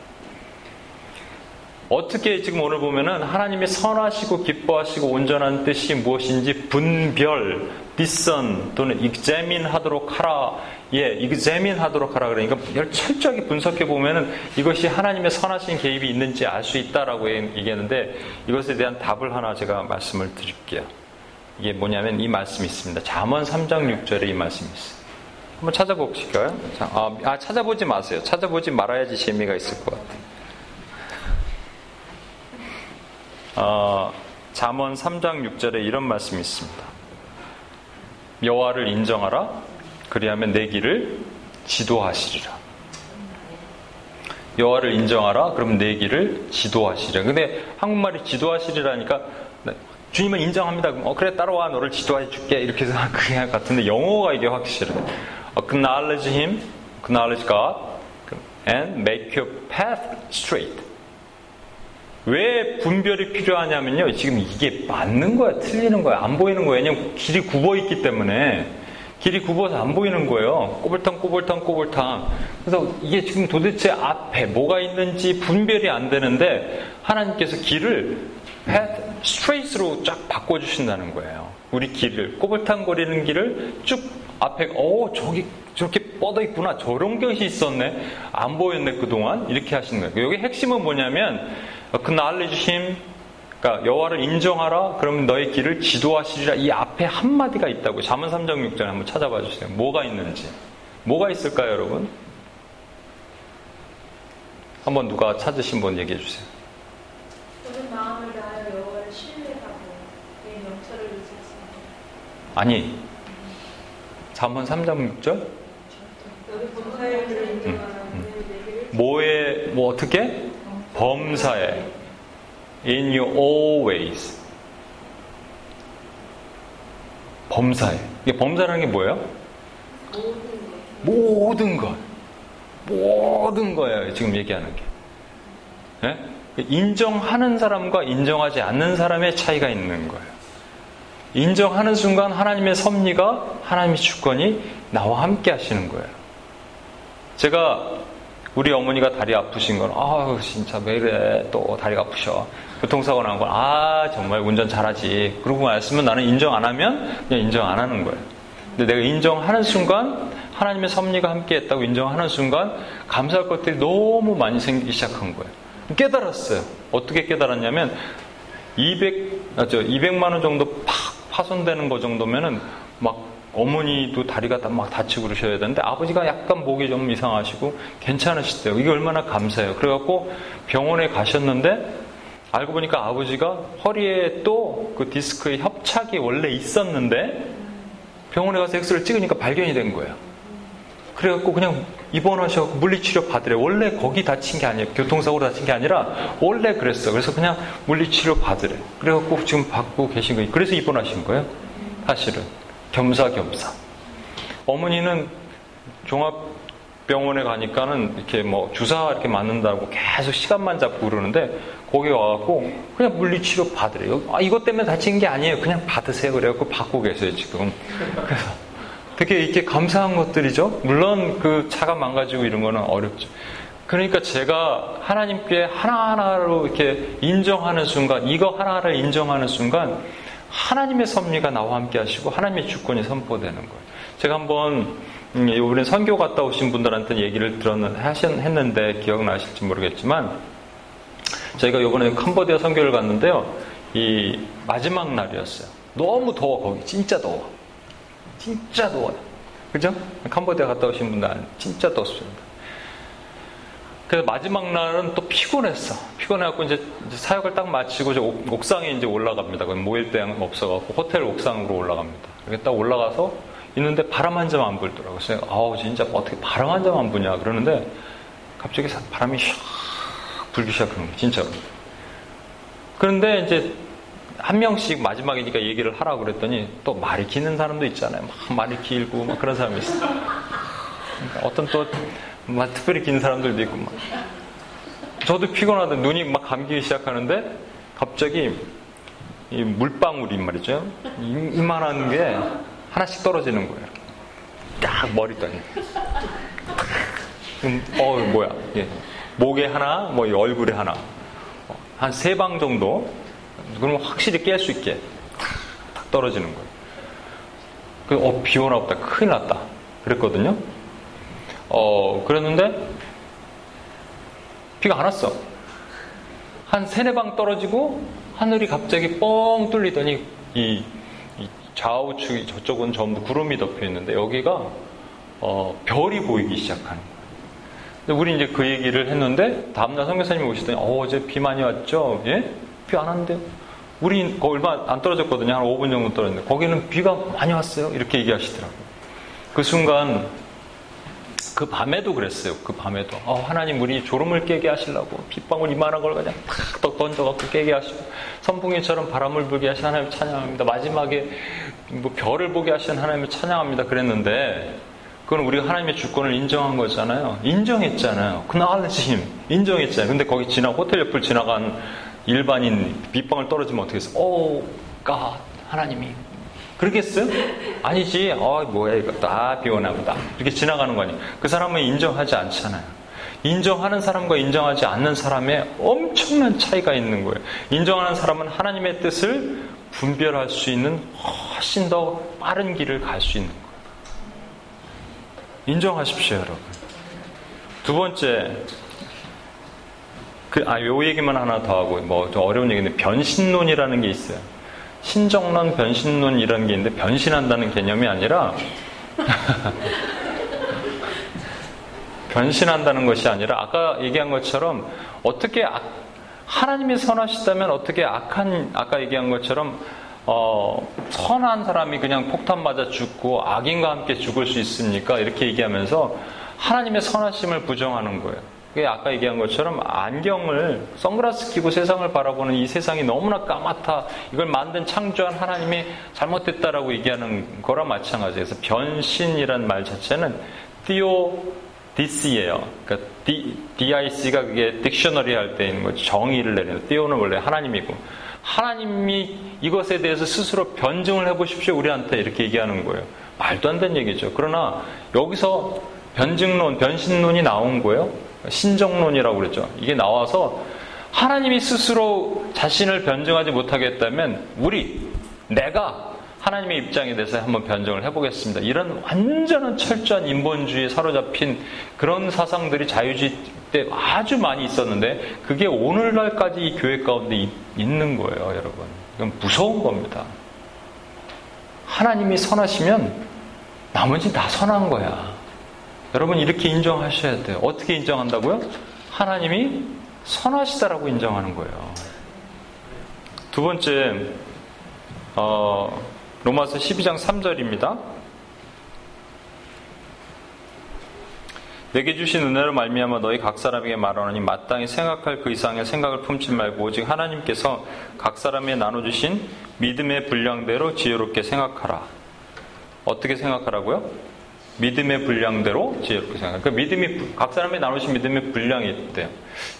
S1: 어떻게 지금 오늘 보면은 하나님이 선하시고 기뻐하시고 온전한 뜻이 무엇인지 분별, 디선 또는 examine 하도록 하라. 예, examine 하도록 하라. 그러니까 철저하게 분석해 보면은 이것이 하나님의 선하신 개입이 있는지 알 수 있다라고 얘기했는데 이것에 대한 답을 하나 제가 말씀을 드릴게요. 이게 뭐냐면 이 말씀이 있습니다. 잠언 3장 6절에 이 말씀이 있어요. 한번 찾아보실까요? 아, 아, 찾아보지 마세요. 찾아보지 말아야지 재미가 있을 것 같아요. 어, 잠언 3장 6절에 이런 말씀이 있습니다. 여호와를 인정하라. 그리하면 내 길을 지도하시리라. 여호와를 인정하라. 그럼 내 길을 지도하시리라. 근데 한국말이 지도하시리라니까 주님은 인정합니다. 어, 그래, 따라와. 너를 지도해 줄게. 이렇게 해서 그냥 같은데 영어가 이게 확실해. Acknowledge him, acknowledge God, and make your path straight. 왜 분별이 필요하냐면요. 지금 이게 맞는 거야, 틀리는 거야, 안 보이는 거야. 왜냐면 길이 굽어 있기 때문에. 길이 굽어서 안 보이는 거예요. 꼬불탕, 꼬불탕, 꼬불탕. 그래서 이게 지금 도대체 앞에 뭐가 있는지 분별이 안 되는데 하나님께서 길을 straight으로 쫙 바꿔주신다는 거예요. 우리 길을, 꼬불탕거리는 길을 쭉 앞에, 어, 저기 저렇게 뻗어 있구나. 저런 것이 있었네. 안 보였네, 그동안. 이렇게 하시는 거예요. 여기 핵심은 뭐냐면, 그 knowledge him, 그러니까 여호와를 인정하라. 그러면 너의 길을 지도하시리라. 이 앞에 한 마디가 있다고. 잠언 3장 6절에 한번 찾아봐 주세요. 뭐가 있는지. 뭐가 있을까요, 여러분? 한번 누가 찾으신 분 얘기해 주세요.
S2: 모든 마음을 다하여 여호와를 신뢰하고 내 명철을 의지하습니다
S1: 아니. 잠언 3장 6절?
S2: 너희 범사의 길을 인정하라 내 내기를
S1: 뭐에 뭐 어떻게? 범사에 in your always 범사에. 이게 범사라는 게 뭐예요? 모든 것. 모든 거예요 지금 얘기하는 게. 예? 인정하는 사람과 인정하지 않는 사람의 차이가 있는 거예요. 인정하는 순간 하나님의 섭리가 하나님의 주권이 나와 함께 하시는 거예요. 제가 우리 어머니가 다리 아프신 건, 아 진짜 왜 이래, 또 다리가 아프셔. 교통사고 난 건, 아, 정말 운전 잘하지. 그러고 말씀은 나는 인정 안 하면 그냥 인정 안 하는 거예요. 근데 내가 인정하는 순간, 하나님의 섭리가 함께 했다고 인정하는 순간, 감사할 것들이 너무 많이 생기기 시작한 거예요. 깨달았어요. 어떻게 깨달았냐면, 200, 아, 저, 200만원 정도 팍 파손되는 거 정도면은, 막 어머니도 다리가 막 다치고 그러셔야 되는데 아버지가 약간 목이 좀 이상하시고 괜찮으시대요. 이게 얼마나 감사해요. 그래갖고 병원에 가셨는데 알고 보니까 아버지가 허리에 또 그 디스크의 협착이 원래 있었는데 병원에 가서 엑스를 찍으니까 발견이 된 거예요. 그래갖고 그냥 입원하셔서 물리치료 받으래. 원래 거기 다친 게 아니에요. 교통사고로 다친 게 아니라 원래 그랬어. 그래서 그냥 물리치료 받으래. 그래갖고 지금 받고 계신 거예요. 그래서 입원하신 거예요. 사실은. 겸사겸사. 어머니는 종합병원에 가니까는 이렇게 뭐 주사 이렇게 맞는다고 계속 시간만 잡고 그러는데 거기 와갖고 그냥 물리치료 받으래요. 아, 이것 때문에 다친 게 아니에요. 그냥 받으세요. 그래갖고 받고 계세요, 지금. 그래서 되게 이렇게 감사한 것들이죠. 물론 그 차가 망가지고 이런 거는 어렵죠. 그러니까 제가 하나님께 하나하나로 이렇게 인정하는 순간, 이거 하나를 인정하는 순간, 하나님의 섭리가 나와 함께 하시고 하나님의 주권이 선포되는 거예요. 제가 한번 음, 이번에 선교 갔다 오신 분들한테 얘기를 들었는 했는데 기억나실지 모르겠지만 저희가 이번에 캄보디아 선교를 갔는데요. 이 마지막 날이었어요. 너무 더워 거기 진짜 더워. 진짜 더워요. 그죠? 캄보디아 갔다 오신 분들 진짜 덥습니다. 그래서 마지막 날은 또 피곤했어. 피곤해갖고 이제 사역을 딱 마치고 이제 옥상에 이제 올라갑니다. 모일 데는 없어갖고 호텔 옥상으로 올라갑니다. 이렇게 딱 올라가서 있는데 바람 한 점 안 불더라고요. 그래서 아우 진짜 어떻게 바람 한 점 안 부냐 그러는데 갑자기 바람이 샥 불기 시작하는 거예요. 진짜로. 그런데 이제 한 명씩 마지막이니까 얘기를 하라고 그랬더니 또 말이 기는 사람도 있잖아요. 막 말이 길고 막 그런 사람이 있어요. 그러니까 어떤 또 막 특별히 긴 사람들도 있고 막. 저도 피곤하다 눈이 막 감기기 시작하는데 갑자기 이 물방울이 말이죠. 이만한 게 하나씩 떨어지는 거예요. 딱 머리떠니. 어 뭐야? 예. 목에 하나, 뭐 얼굴에 하나. 한 세 방 정도. 그러면 확실히 깰 수 있게 딱 떨어지는 거예요. 그, 어, 비 오나 보다. 큰일 났다. 그랬거든요. 어, 그랬는데, 비가 안 왔어. 한 세네 방 떨어지고, 하늘이 갑자기 뻥 뚫리더니, 이, 이 좌우측이 저쪽은 전부 구름이 덮여 있는데, 여기가, 어, 별이 보이기 시작하는 거예요. 근데 우리 이제 그 얘기를 했는데, 다음날 성교사님이 오시더니, 어, 어제 비 많이 왔죠? 예? 비 안 왔는데요? 우리 얼마 안 떨어졌거든요. 한 5분 정도 떨어졌는데, 거기는 비가 많이 왔어요. 이렇게 얘기하시더라고요. 그 순간, 그 밤에도 그랬어요. 그 밤에도. 어, 하나님 우리 졸음을 깨게 하시려고 빗방울 이만한 걸 그냥 탁 던져갖고 깨게 하시고 선풍기처럼 바람을 불게 하신 하나님 찬양합니다. 마지막에 뭐 별을 보게 하신 하나님을 찬양합니다. 그랬는데 그건 우리가 하나님의 주권을 인정한 거잖아요. 인정했잖아요. 힘 인정했잖아요. 근데 거기 지나 호텔 옆을 지나간 일반인 빗방울 떨어지면 어떻게 했어? 오, 가 하나님이 그러겠어요? 아니지. 어, 뭐야, 이거. 다 비오나 보다. 이렇게 지나가는 거 아니에요. 그 사람은 인정하지 않잖아요. 인정하는 사람과 인정하지 않는 사람의 엄청난 차이가 있는 거예요. 인정하는 사람은 하나님의 뜻을 분별할 수 있는 훨씬 더 빠른 길을 갈 수 있는 거예요. 인정하십시오, 여러분. 두 번째, 그, 아, 요 얘기만 하나 더 하고, 뭐, 좀 어려운 얘기인데, 변신론이라는 게 있어요. 신정론, 변신론 이런 게 있는데 변신한다는 개념이 아니라 변신한다는 것이 아니라 아까 얘기한 것처럼 어떻게 악, 하나님이 선하시다면 어떻게 악한 아까 얘기한 것처럼 어, 선한 사람이 그냥 폭탄 맞아 죽고 악인과 함께 죽을 수 있습니까? 이렇게 얘기하면서 하나님의 선하심을 부정하는 거예요. 아까 얘기한 것처럼 안경을 선글라스 끼고 세상을 바라보는 이 세상이 너무나 까맣다. 이걸 만든 창조한 하나님이 잘못됐다라고 얘기하는 거랑 마찬가지예요. 그래서 변신이란 말 자체는 띠오디스예요. 그러니까 D, DIC가 그게 딕셔너리 할 때 있는 거죠. 정의를 내리는. 띠오는 원래 하나님이고 하나님이 이것에 대해서 스스로 변증을 해보십시오. 우리한테 이렇게 얘기하는 거예요. 말도 안 되는 얘기죠. 그러나 여기서 변증론, 변신론이 나온 거예요. 신정론이라고 그랬죠. 이게 나와서 하나님이 스스로 자신을 변증하지 못하겠다면 우리, 내가 하나님의 입장에 대해서 한번 변증을 해보겠습니다. 이런 완전한 철저한 인본주의에 사로잡힌 그런 사상들이 자유주의 때 아주 많이 있었는데 그게 오늘날까지 이 교회 가운데 있는 거예요, 여러분. 이건 무서운 겁니다. 하나님이 선하시면 나머지 다 선한 거야. 여러분 이렇게 인정하셔야 돼요. 어떻게 인정한다고요? 하나님이 선하시다라고 인정하는 거예요. 두 번째 어, 로마서 12장 3절입니다. 내게 주신 은혜로 말미암아 너희 각 사람에게 말하노니 마땅히 생각할 그 이상의 생각을 품지 말고 오직 하나님께서 각 사람에 나눠 주신 믿음의 분량대로 지혜롭게 생각하라. 어떻게 생각하라고요? 믿음의 분량대로 지혜롭게 생각. 그 믿음이 각 사람이 나누신 믿음의 분량이 있대요.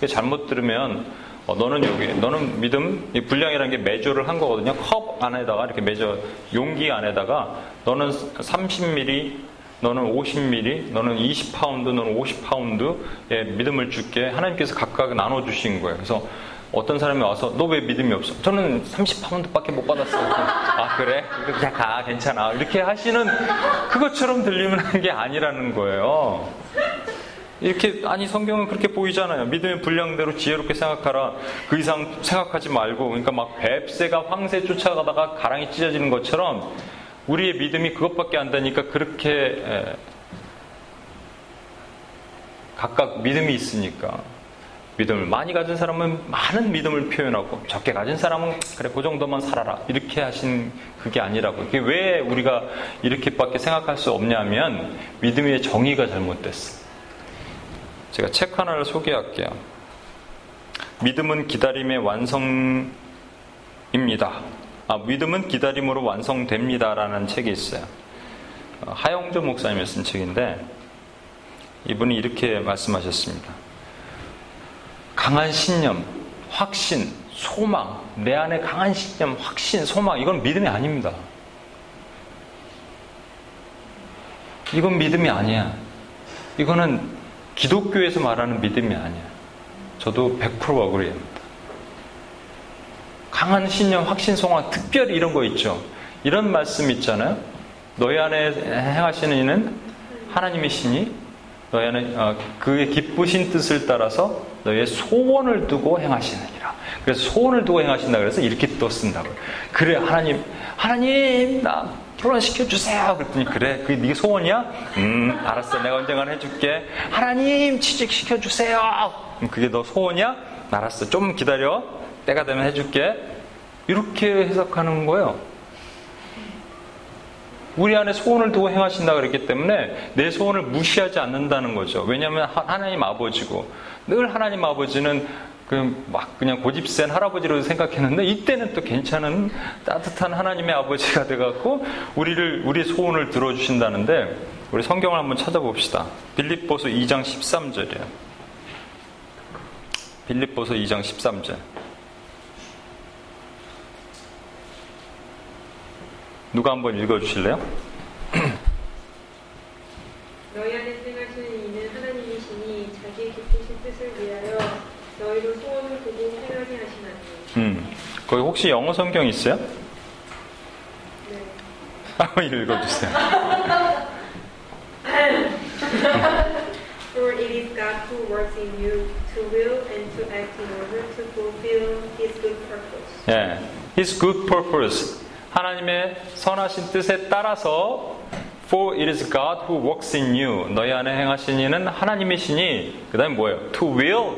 S1: 잘못 들으면 어, 너는 여기, 너는 믿음, 이 분량이라는 게 매조를 한 거거든요. 컵 안에다가 이렇게 매조, 용기 안에다가 너는 30ml, 너는 50ml, 너는 20파운드, 너는 50파운드의 믿음을 줄게 하나님께서 각각 나눠주신 거예요. 그래서 어떤 사람이 와서 너 왜 믿음이 없어? 저는 30파운드밖에 못 받았어요. 아 그래? 그냥 가 괜찮아. 이렇게 하시는 그것처럼 들리는 게 아니라는 거예요. 이렇게 아니 성경은 그렇게 보이잖아요. 믿음의 분량대로 지혜롭게 생각하라. 그 이상 생각하지 말고 그러니까 막 뱁새가 황새 쫓아가다가 가랑이 찢어지는 것처럼 우리의 믿음이 그것밖에 안 되니까 그렇게 각각 믿음이 있으니까 믿음을 많이 가진 사람은 많은 믿음을 표현하고 적게 가진 사람은 그래 그 정도만 살아라. 이렇게 하신 그게 아니라고. 그게 왜 우리가 이렇게밖에 생각할 수 없냐면 믿음의 정의가 잘못됐어. 제가 책 하나를 소개할게요. 믿음은 기다림의 완성입니다. 아, 믿음은 기다림으로 완성됩니다라는 책이 있어요. 어, 하영조 목사님이 쓴 책인데 이분이 이렇게 말씀하셨습니다 강한 신념, 확신, 소망, 내 안에 강한 신념, 확신, 소망, 이건 믿음이 아닙니다. 이건 믿음이 아니야. 이거는 기독교에서 말하는 믿음이 아니야. 저도 100% 억울해합니다. 강한 신념, 확신, 소망, 특별히 이런 거 있죠. 이런 말씀 있잖아요. 너희 안에 행하시는 이는 하나님이시니 너희 안에 어, 그의 기쁘신 뜻을 따라서 너희의 소원을 두고 행하시느니라. 그래서 소원을 두고 행하신다 그래서 이렇게 또 쓴다고. 그래 하나님 하나님 나 결혼시켜 주세요. 그랬더니 그래 그게 네 소원이야? 음 알았어 내가 언젠가 해줄게. 하나님 취직시켜 주세요. 그게 너 소원이야? 알았어 좀 기다려. 때가 되면 해줄게. 이렇게 해석하는 거예요. 우리 안에 소원을 두고 행하신다 그랬기 때문에 내 소원을 무시하지 않는다는 거죠. 왜냐하면 하나님 아버지고 늘 하나님 아버지는 그막 그냥 고집센 할아버지로 생각했는데 이때는 또 괜찮은 따뜻한 하나님의 아버지가 돼갖고 우리를 우리 소원을 들어주신다는데 우리 성경을 한번 찾아봅시다. 빌립보서 2장 13절이에요. 빌립보서 2장 13절. 누가 한번 읽어주실래요?
S3: 너희 안에 생하시는 이는 하나님이시니 자기의 기쁘신 뜻을 위하여 너희로 소원을 두고 행하게 하시나니
S1: 음. 거기 혹시 영어 성경 있어요?
S3: 네.
S1: 한번 읽어주세요.
S3: For it is God who works in you to will and to act in order to fulfill His good purpose.
S1: 예. His good purpose. 하나님의 선하신 뜻에 따라서 For it is God who works in you. 너희 안에 행하신 이는 하나님이시니 그 다음에 뭐예요? To will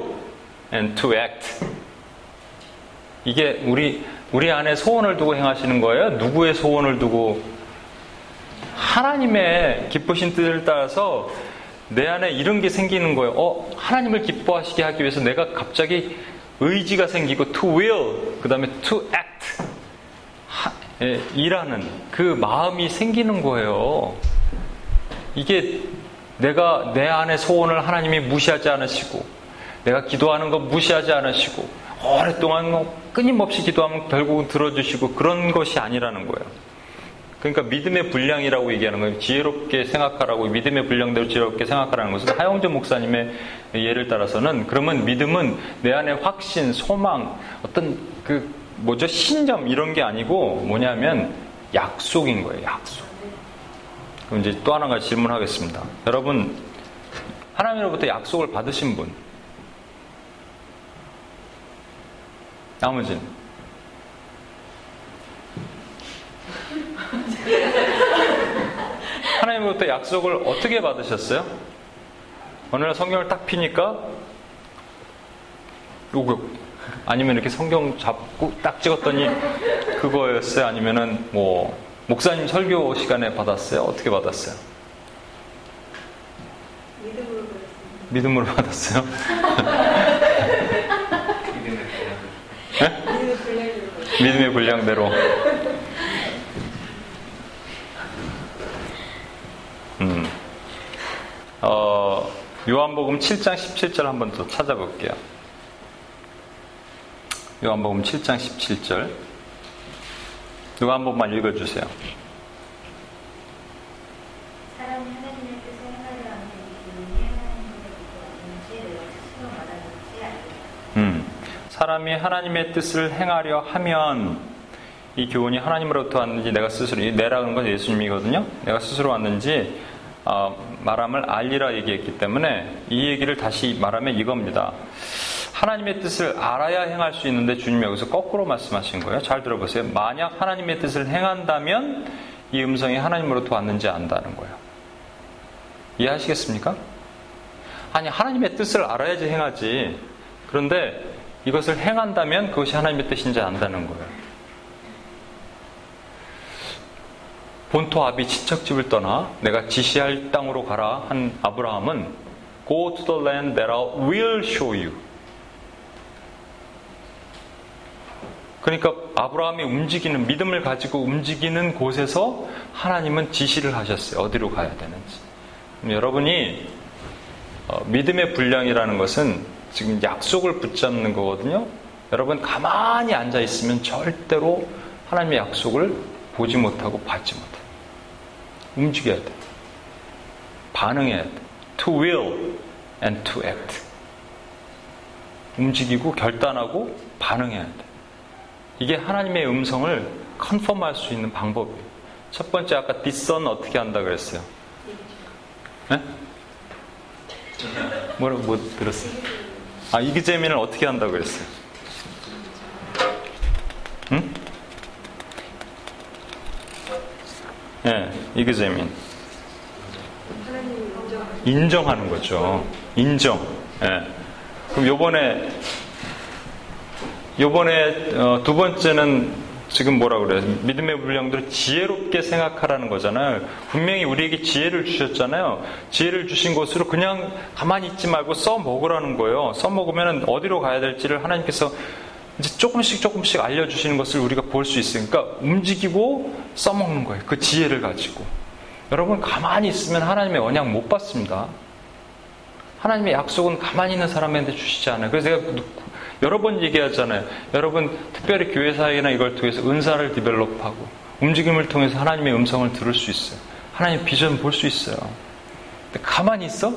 S1: and to act. 이게 우리 우리 안에 소원을 두고 행하시는 거예요? 누구의 소원을 두고 하나님의 기쁘신 뜻을 따라서 내 안에 이런 게 생기는 거예요. 어, 하나님을 기뻐하시게 하기 위해서 내가 갑자기 의지가 생기고 to will, 그 다음에 to act. 하, 예, 일하는 그 마음이 생기는 거예요. 이게 내가 내 안의 소원을 하나님이 무시하지 않으시고, 내가 기도하는 거 무시하지 않으시고, 오랫동안 뭐 끊임없이 기도하면 결국은 들어주시고 그런 것이 아니라는 거예요. 그러니까 믿음의 분량이라고 얘기하는 거예요. 지혜롭게 생각하라고 믿음의 분량대로 지혜롭게 생각하라는 것은 하영재 목사님의 예를 따라서는 그러면 믿음은 내 안에 확신, 소망, 어떤 그 뭐죠 신점 이런 게 아니고 뭐냐면 약속인 거예요. 약속. 그럼 이제 또 하나가 질문하겠습니다. 여러분 하나님으로부터 약속을 받으신 분 나머지는 하나님으로부터 약속을 어떻게 받으셨어요? 어느 날 성경을 딱 피니까 요거 아니면 이렇게 성경 잡고 딱 찍었더니 그거였어요? 아니면은 뭐 목사님 설교 시간에 받았어요? 어떻게 받았어요?
S3: 믿음으로.
S1: 믿음으로 받았어요?
S3: 믿음의 분량으로
S1: 믿음의 분량대로. 음. 어, 요한복음 7장 17절 한번 더 찾아볼게요. 요한복음 7장 17절. 누가 한 번만 읽어주세요. 음, 사람이 하나님의 뜻을 행하려 하면 이 교훈이 하나님으로부터 왔는지 내가 스스로 이 내라는 건 예수님이거든요. 내가 스스로 왔는지 어, 말함을 알리라 얘기했기 때문에 이 얘기를 다시 말하면 이겁니다. 하나님의 뜻을 알아야 행할 수 있는데 주님이 여기서 거꾸로 말씀하신 거예요. 잘 들어보세요. 만약 하나님의 뜻을 행한다면 이 음성이 하나님으로부터 왔는지 안다는 거예요. 이해하시겠습니까? 아니 하나님의 뜻을 알아야지 행하지. 그런데 이것을 행한다면 그것이 하나님의 뜻인지 안다는 거예요. 본토 아비 친척집을 떠나 내가 지시할 땅으로 가라 한 아브라함은 Go to the land that I will show you. 그러니까 아브라함이 움직이는 믿음을 가지고 움직이는 곳에서 하나님은 지시를 하셨어요. 어디로 가야 되는지. 여러분이 어, 믿음의 분량이라는 것은 지금 약속을 붙잡는 거거든요. 여러분 가만히 앉아 있으면 절대로 하나님의 약속을 보지 못하고 받지 못해요. 움직여야 돼. 반응해야 돼. To will and to act. 움직이고 결단하고 반응해야 돼. 이게 하나님의 음성을 컨펌할 수 있는 방법이에요. 첫 번째 아까 뒷선 어떻게 한다 그랬어요? 네? 뭐라고 못 들었어요? 아 이그제민을 어떻게 한다 그랬어요? 응? 예, 이그제민
S3: 하나님이 인정
S1: 인정하는 거죠. 인정. 예. 그럼 요번에 요번에 어, 두 번째는 지금 뭐라 그래요? 믿음의 분량들을 지혜롭게 생각하라는 거잖아요. 분명히 우리에게 지혜를 주셨잖아요. 지혜를 주신 것으로 그냥 가만히 있지 말고 써 먹으라는 거예요. 써 먹으면 어디로 가야 될지를 하나님께서 이제 조금씩 조금씩 알려주시는 것을 우리가 볼 수 있으니까 움직이고 써먹는 거예요. 그 지혜를 가지고. 여러분 가만히 있으면 하나님의 언약 못 받습니다. 하나님의 약속은 가만히 있는 사람한테 주시지 않아요. 그래서 제가 여러 번 얘기하잖아요. 여러분 특별히 교회 사역이나 이걸 통해서 은사를 디벨롭하고 움직임을 통해서 하나님의 음성을 들을 수 있어요. 하나님의 비전 볼 수 있어요. 근데 가만히 있어?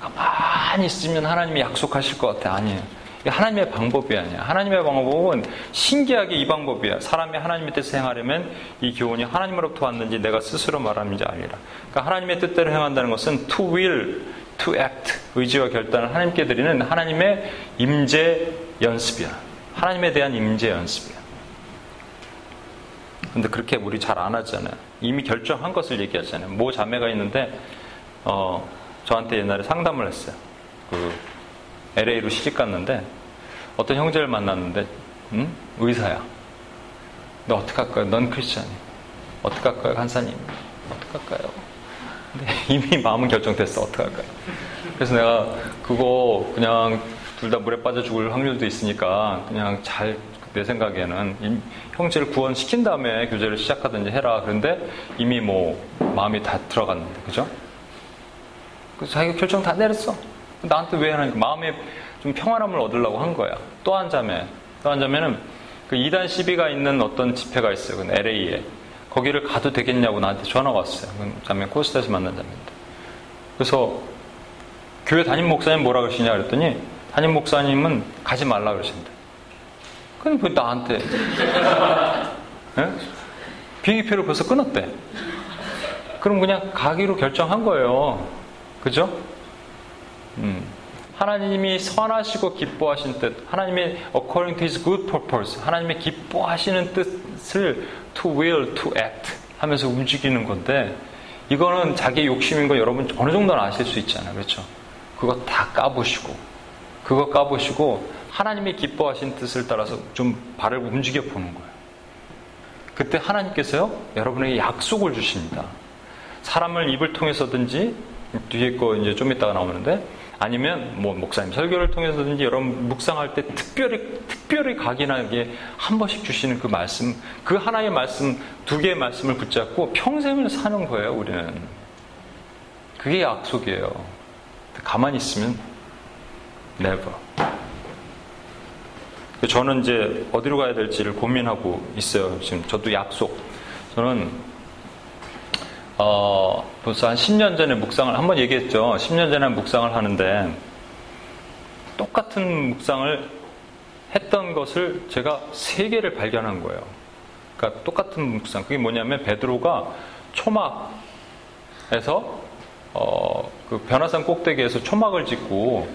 S1: 가만히 있으면 하나님이 약속하실 것 같아. 아니에요. 하나님의 방법이 아니야. 하나님의 방법은 신기하게 이 방법이야. 사람이 하나님의 뜻을 행하려면 이 교훈이 하나님으로부터 왔는지 내가 스스로 말하는지 아니라. 그러니까 하나님의 뜻대로 행한다는 것은 to will, to act, 의지와 결단을 하나님께 드리는 하나님의 임재 연습이야. 하나님에 대한 임재 연습이야. 근데 그렇게 우리 잘 안 하잖아요. 이미 결정한 것을 얘기하잖아요. 모 자매가 있는데, 어, 저한테 옛날에 상담을 했어요. 그, LA로 시집 갔는데, 어떤 형제를 만났는데, 응? 의사야. 너 어떡할까요? 넌 크리스찬이. 어떡할까요? 한사님. 어떡할까요? 근데 이미 마음은 결정됐어. 어떡할까요? 그래서 내가 그거 그냥 둘 다 물에 빠져 죽을 확률도 있으니까 그냥 잘 내 생각에는 형제를 구원시킨 다음에 교제를 시작하든지 해라. 그런데 이미 뭐 마음이 다 들어갔는데, 그죠? 그래서 자기가 결정 다 내렸어. 나한테 왜 하니까 마음에 좀 평안함을 얻으려고 한 거야. 또 한 자매, 또 한 자매는 그 2단 시비가 있는 어떤 집회가 있어요. 그 LA에. 거기를 가도 되겠냐고 나한테 전화가 왔어요. 그 자매 코스타에서 만난 자매인데. 그래서 교회 담임 목사님 뭐라 그러시냐 그랬더니 담임 목사님은 가지 말라 그러신대. 그럼 왜 나한테 네? 비행기표를 벌써 끊었대. 그럼 그냥 가기로 결정한 거예요. 그죠? 음. 하나님이 선하시고 기뻐하신 뜻, 하나님의 according to his good purpose, 하나님의 기뻐하시는 뜻을 to will, to act 하면서 움직이는 건데, 이거는 자기 욕심인 거 여러분 어느 정도는 아실 수 있잖아요. 그렇죠? 그거 다 까보시고, 그거 까보시고, 하나님이 기뻐하신 뜻을 따라서 좀 발을 움직여 보는 거예요. 그때 하나님께서요, 여러분에게 약속을 주십니다. 사람을 입을 통해서든지, 뒤에 거 이제 좀 이따가 나오는데, 아니면 뭐 목사님 설교를 통해서든지 여러분 묵상할 때 특별히 특별히 각인하게 한 번씩 주시는 그 말씀, 그 하나의 말씀, 두 개의 말씀을 붙잡고 평생을 사는 거예요, 우리는. 그게 약속이에요. 가만히 있으면 never. 저는 이제 어디로 가야 될지를 고민하고 있어요. 지금 저도 약속. 저는 어, 벌써 한 10년 전에 묵상을, 한 번 얘기했죠. 10년 전에 묵상을 하는데, 똑같은 묵상을 했던 것을 제가 세 개를 발견한 거예요. 그러니까 똑같은 묵상. 그게 뭐냐면, 베드로가 초막에서, 어, 그 변화산 꼭대기에서 초막을 짓고,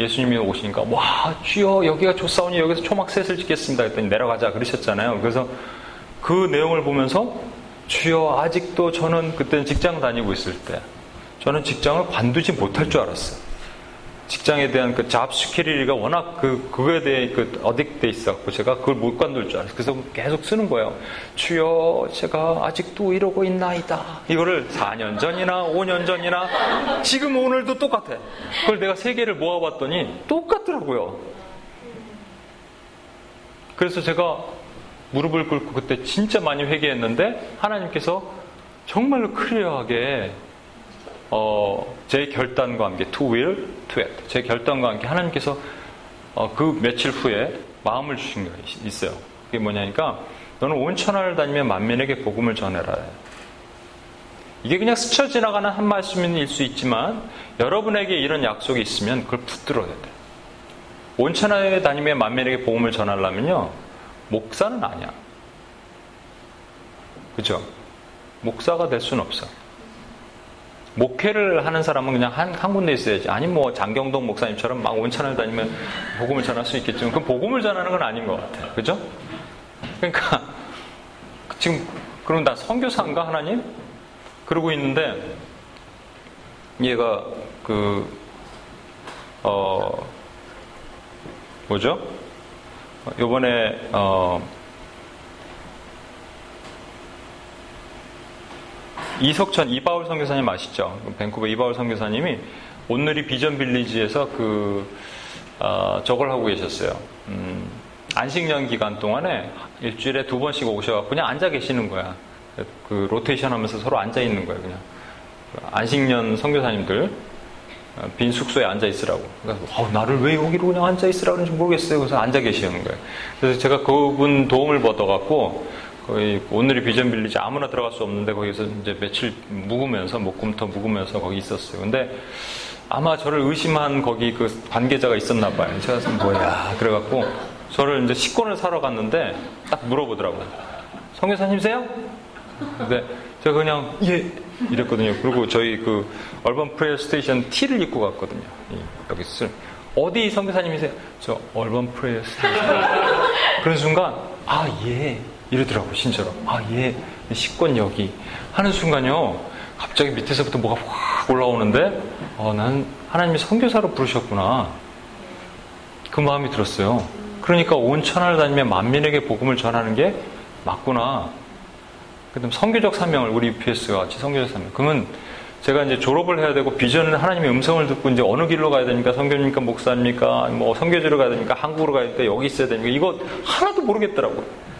S1: 예수님이 오시니까, 와, 주여, 여기가 좋사오니 여기서 초막 셋을 짓겠습니다. 했더니 내려가자. 그러셨잖아요. 그래서 그 내용을 보면서, 주여 아직도 저는 그때는 직장 다니고 있을 때 저는 직장을 관두지 못할 줄 알았어요. 직장에 대한 그잡 스키리가 워낙 그 그거에 대해 그 어딕돼 있었고 제가 그걸 못 관둘 줄 알았어요. 그래서 계속 쓰는 거예요. 주여 제가 아직도 이러고 있나이다. 이거를 4년 전이나 5년 전이나 지금 오늘도 똑같아. 그걸 내가 세 개를 모아봤더니 똑같더라고요. 그래서 제가 무릎을 꿇고 그때 진짜 많이 회개했는데 하나님께서 정말로 클리어하게 어, 제 결단과 함께 to will, to act 제 결단과 함께 하나님께서 어, 그 며칠 후에 마음을 주신 게 있어요. 그게 뭐냐니까 너는 온 천하를 다니며 만민에게 복음을 전해라. 이게 그냥 스쳐 지나가는 한 말씀일 수 있지만 여러분에게 이런 약속이 있으면 그걸 붙들어야 돼. 온 천하에 다니며 만민에게 복음을 전하려면요. 목사는 아니야. 그죠? 목사가 될 수는 없어. 목회를 하는 사람은 그냥 한, 한 군데 있어야지. 아니, 뭐, 장경동 목사님처럼 막 온천을 다니면 복음을 전할 수 있겠지만, 그 복음을 전하는 건 아닌 것 같아. 그죠? 그러니까, 지금, 그럼 나 선교사인가, 하나님? 그러고 있는데, 얘가, 그, 어, 뭐죠? 요번에 어, 이석천 이바울 선교사님 아시죠? 밴쿠버 이바울 선교사님이 오늘이 비전 빌리지에서 그 어, 저걸 하고 계셨어요. 음, 안식년 기간 동안에 일주일에 두 번씩 오셔서 그냥 앉아 계시는 거야. 그 로테이션 하면서 서로 앉아 있는 거예요, 그냥. 안식년 선교사님들 어, 빈 숙소에 앉아 있으라고. 그래서 어, 나를 왜 여기로 그냥 앉아 있으라고 그러는지 모르겠어요. 그래서 앉아 계시는 거예요. 그래서 제가 그분 도움을 받아갖고 거의 오늘의 비전 빌리지 아무나 들어갈 수 없는데 거기서 이제 며칠 묵으면서 목금터 묵으면서 거기 있었어요. 근데 아마 저를 의심한 거기 그 관계자가 있었나 봐요. 제가 뭐야 그래갖고 저를 이제 식권을 사러 갔는데 딱 물어보더라고요. 선교사님이세요? 근데 제가 그냥 예 이랬거든요. 그리고 저희 그 Urban Prayer Station 티를 입고 갔거든요. 여기 쓸 어디 선교사님이세요? 저 Urban Prayer Station. 그런 순간 아 예. 이러더라고요, 진짜로. 아, 예, 식권 여기. 하는 순간요, 갑자기 밑에서부터 뭐가 확 올라오는데, 어, 난 하나님이 선교사로 부르셨구나. 그 마음이 들었어요. 그러니까 온 천하를 다니며 만민에게 복음을 전하는 게 맞구나. 그다음 선교적 사명을 우리 UPS가 같이 선교적 사명. 그러면 제가 이제 졸업을 해야 되고 비전은 하나님의 음성을 듣고 이제 어느 길로 가야 되니까 선교입니까 목사입니까 뭐 선교지로 가야 되니까 한국으로 가야 되니까 여기 있어야 되니까 이거 하나도 모르겠더라고요.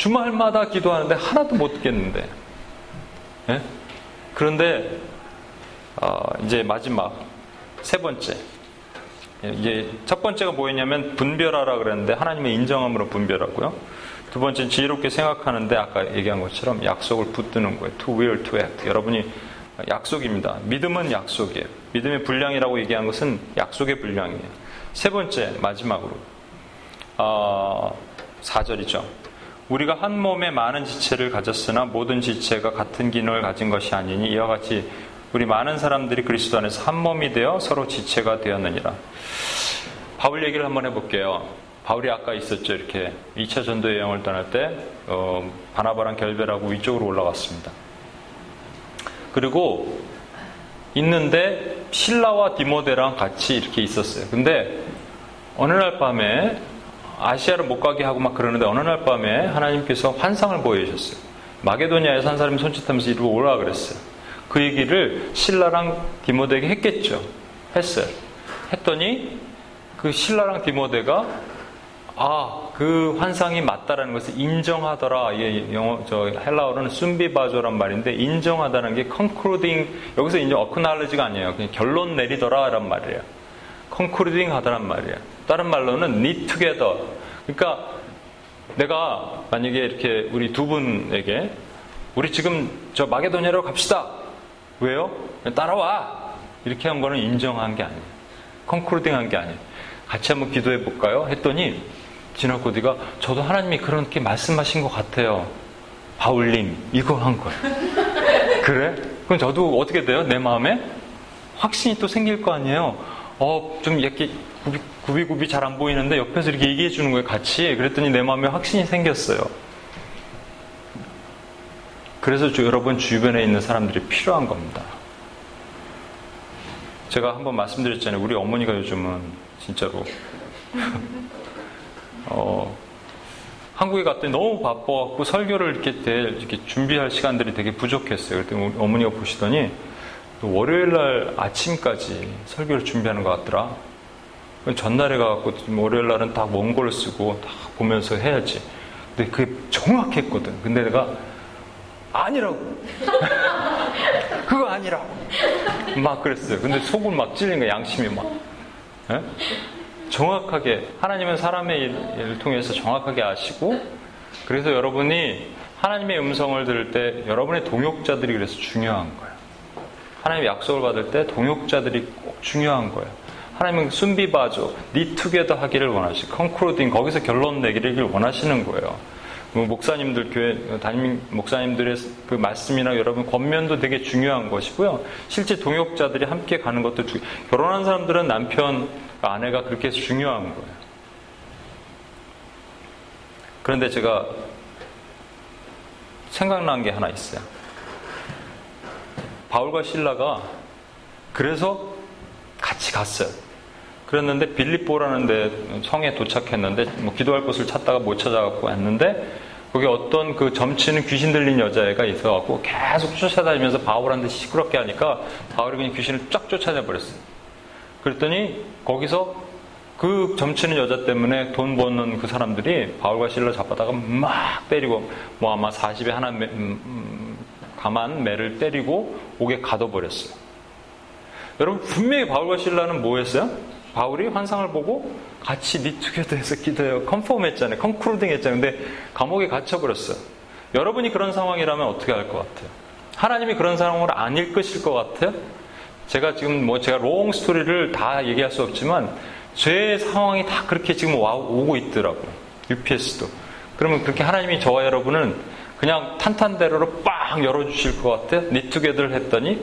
S1: 주말마다 기도하는데 하나도 못 듣겠는데. 예? 그런데 어, 이제 마지막 세 번째. 예, 이제 첫 번째가 뭐였냐면 분별하라 그랬는데 하나님의 인정함으로 분별하고요. 두 번째는 지혜롭게 생각하는데 아까 얘기한 것처럼 약속을 붙드는 거예요. To will to act. 여러분이 약속입니다. 믿음은 약속이에요. 믿음의 분량이라고 얘기한 것은 약속의 분량이에요. 세 번째 마지막으로 어, 4절이죠. 우리가 한 몸에 많은 지체를 가졌으나 모든 지체가 같은 기능을 가진 것이 아니니 이와 같이 우리 많은 사람들이 그리스도 안에서 한 몸이 되어 서로 지체가 되었느니라. 바울 얘기를 한번 해볼게요. 바울이 아까 있었죠. 이렇게 2차 전도 여행을 떠날 때 어, 바나바랑 결별하고 위쪽으로 올라갔습니다. 그리고 있는데 신라와 디모데랑 같이 이렇게 있었어요. 근데 어느 날 밤에 아시아를 못 가게 하고 막 그러는데 어느 날 밤에 하나님께서 환상을 보여주셨어요. 마게도니아의 한 사람이 손짓하면서 이리로 오라 그랬어요. 그 얘기를 실라랑 디모데에게 했겠죠. 했어요. 했더니 그 실라랑 디모데가 아, 그 환상이 맞다라는 것을 인정하더라. 예, 영어, 저 헬라어로는 συμβιβάζω란 말인데 인정하다는 게 concluding 여기서 이제 acknowledge가 아니에요. 그냥 결론 내리더라란 말이에요. concluding 하다란 말이에요. 다른 말로는 knit together. 그러니까 내가 만약에 이렇게 우리 두 분에게 우리 지금 저 마게도니아로 갑시다. 왜요? 따라와. 이렇게 한 거는 인정한 게 아니에요. concluding 한 게 아니에요. 같이 한번 기도해 볼까요? 했더니 네가 저도 하나님이 그렇게 말씀하신 것 같아요. 바울님 이거 한 거예요. 그래? 그럼 저도 어떻게 돼요? 내 마음에 확신이 또 생길 거 아니에요. 어, 좀 이렇게 굽이, 굽이, 굽이 잘안 보이는데 옆에서 이렇게 얘기해 주는 거예요, 같이. 그랬더니 내 마음에 확신이 생겼어요. 그래서 주, 여러분 주변에 있는 사람들이 필요한 겁니다. 제가 한번 말씀드렸잖아요. 우리 어머니가 요즘은 진짜로 어, 한국에 갔더니 너무 바빠갖고 설교를 이렇게, 될, 이렇게 준비할 시간들이 되게 부족했어요. 그랬더니 어머니가 보시더니 월요일 날 아침까지 설교를 준비하는 것 같더라. 전날에 가갖고 월요일 날은 다 원고를 쓰고 다 보면서 해야지. 근데 그게 정확했거든. 근데 내가 아니라고. 그거 아니라고. 막 그랬어요. 근데 속을 막 찔린 거야, 양심이 막. 에? 정확하게, 하나님은 사람의 일을 통해서 정확하게 아시고, 그래서 여러분이 하나님의 음성을 들을 때 여러분의 동역자들이 그래서 중요한 거예요. 하나님의 약속을 받을 때 동역자들이 꼭 중요한 거예요. 하나님은 συμβιβάζω. knit together 하기를 원하시, concluding 거기서 결론 내기를 원하시는 거예요. 뭐 목사님들 교회 담임 목사님들의 그 말씀이나 여러분 권면도 되게 중요한 것이고요. 실제 동역자들이 함께 가는 것도 주, 결혼한 사람들은 남편 아내가 그렇게 중요한 거예요. 그런데 제가 생각난 게 하나 있어요. 바울과 신라가 그래서 같이 갔어요. 그랬는데 빌립보라는 데 성에 도착했는데 뭐 기도할 곳을 찾다가 못 찾아갖고 왔는데 거기 어떤 그 점치는 귀신 들린 여자애가 있어갖고 계속 쫓아다니면서 바울한테 시끄럽게 하니까 바울이 그냥 귀신을 쫙 쫓아내 버렸어요. 그랬더니 거기서 그 점치는 여자 때문에 돈 버는 그 사람들이 바울과 실라 잡아다가 막 때리고 뭐 아마 40에 하나 매, 음, 음, 감한 매를 때리고 옥에 가둬버렸어요. 여러분 분명히 바울과 실라는 뭐 했어요? 바울이 환상을 보고 같이 knit together해서 기도해요. confirm 했잖아요. concluding 했잖아요. 근데 감옥에 갇혀버렸어요. 여러분이 그런 상황이라면 어떻게 할 것 같아요? 하나님이 그런 상황을 안 읽으실 것 같아요? 제가 지금 뭐 제가 롱 스토리를 다 얘기할 수 없지만 제 상황이 다 그렇게 지금 와, 오고 있더라고요. UPS도. 그러면 그렇게 하나님이 저와 여러분은 그냥 탄탄대로로 빵 열어주실 것 같아요? 니투게더를 했더니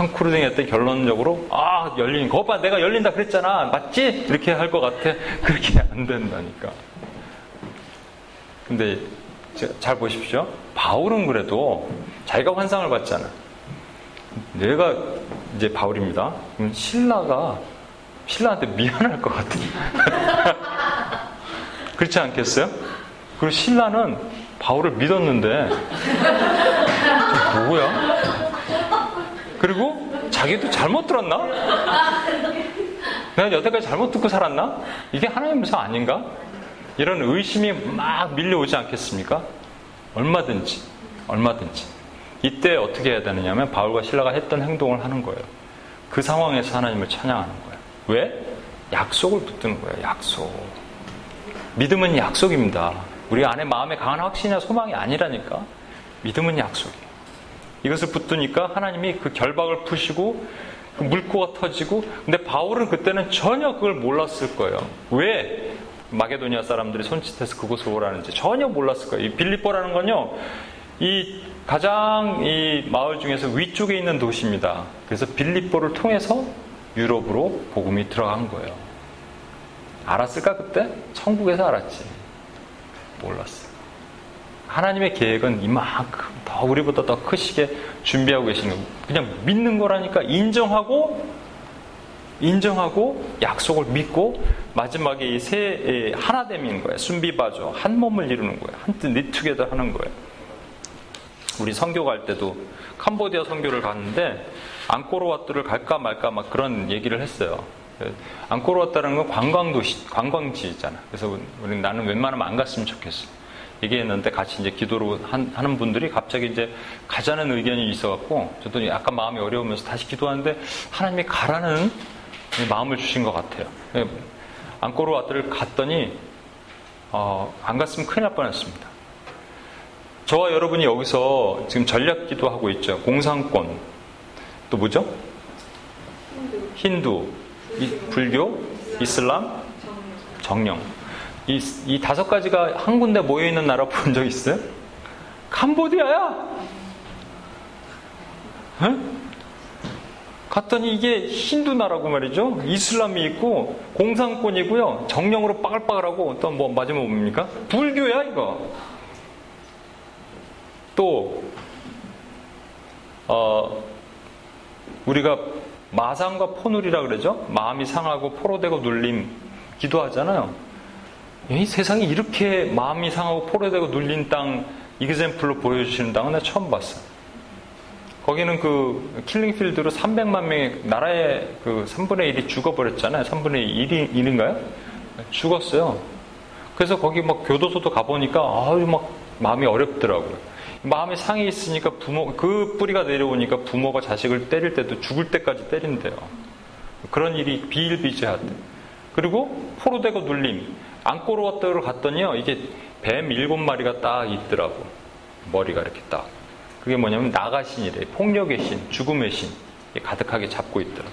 S1: 했더니 결론적으로 아 열린 거 봐 내가 열린다 그랬잖아. 맞지? 이렇게 할 것 같아. 그렇게 안 된다니까. 근데 잘 보십시오. 바울은 그래도 자기가 환상을 봤잖아. 내가 이제 바울입니다. 그럼 신라가 신라한테 미안할 것 같아. 그렇지 않겠어요? 그리고 신라는 바울을 믿었는데 뭐야? 그리고 자기도 잘못 들었나? 내가 여태까지 잘못 듣고 살았나? 이게 하나님의 성 아닌가? 이런 의심이 막 밀려오지 않겠습니까? 얼마든지, 얼마든지. 이때 어떻게 해야 되느냐면 바울과 신라가 했던 행동을 하는 거예요. 그 상황에서 하나님을 찬양하는 거예요. 왜? 약속을 붙드는 거예요. 약속. 믿음은 약속입니다. 우리 안에 마음에 강한 확신이나 소망이 아니라니까. 믿음은 약속이에요. 이것을 붙드니까 하나님이 그 결박을 푸시고 그 물고가 터지고 근데 바울은 그때는 전혀 그걸 몰랐을 거예요. 왜 마게도니아 사람들이 손짓해서 그곳을 오라는지 전혀 몰랐을 거예요. 이 빌립보라는 건요. 이 가장 이 마을 중에서 위쪽에 있는 도시입니다. 그래서 빌립보를 통해서 유럽으로 복음이 들어간 거예요. 알았을까 그때? 천국에서 알았지. 몰랐어. 하나님의 계획은 이만큼 더 우리보다 더 크시게 준비하고 계시는 거예요. 그냥 믿는 거라니까 인정하고 인정하고 약속을 믿고 마지막에 이 세 하나됨인 거예요. 순비바죠. 한 몸을 이루는 거예요. 한뜻 니투게더 하는 거예요. 우리 선교 갈 때도 캄보디아 선교를 갔는데 앙코르와트를 갈까 말까 막 그런 얘기를 했어요. 앙코르와트라는 건 관광도시, 관광지잖아. 그래서 우리 나는 웬만하면 안 갔으면 좋겠어. 얘기했는데 같이 이제 기도를 하는 분들이 갑자기 이제 가자는 의견이 있어갖고 저도 약간 마음이 어려우면서 다시 기도하는데 하나님이 가라는 마음을 주신 것 같아요. 예, 앙코르와트를 갔더니 어, 안 갔으면 큰일 날 뻔했습니다. 저와 여러분이 여기서 지금 전략 기도하고 있죠. 공산권 또 뭐죠? 힌두, 힌두 불교, 이슬람, 정령. 이, 이 다섯 가지가 한 군데 모여 있는 나라 본 적 있어요? 캄보디아야! 에? 갔더니 이게 힌두 나라고 말이죠. 이슬람이 있고 공산권이고요. 정령으로 빠글빠글하고 어떤 뭐 맞으면 뭡니까? 불교야 이거. 또 어, 우리가 마상과 포눌이라 그러죠. 마음이 상하고 포로되고 눌림 기도하잖아요. 이 세상에 이렇게 마음이 상하고 포로되고 눌린 땅 이그젠플로 보여주시는 땅은 내가 처음 봤어. 거기는 그 킬링필드로 300만 명의 나라의 그 3분의 1이 죽어버렸잖아요. 3분의 1이 1인가요? 죽었어요. 그래서 거기 막 교도소도 가보니까 아유 막 마음이 어렵더라고요. 마음에 상이 있으니까 부모 그 뿌리가 내려오니까 부모가 자식을 때릴 때도 죽을 때까지 때린대요. 그런 일이 비일비재하대. 그리고 포로되고 눌림. 앙코르와트를 갔더니요. 이게 뱀 일곱 마리가 딱 있더라고. 머리가 이렇게 딱. 그게 뭐냐면 나가신이래. 폭력의 신, 죽음의 신. 가득하게 잡고 있더라고.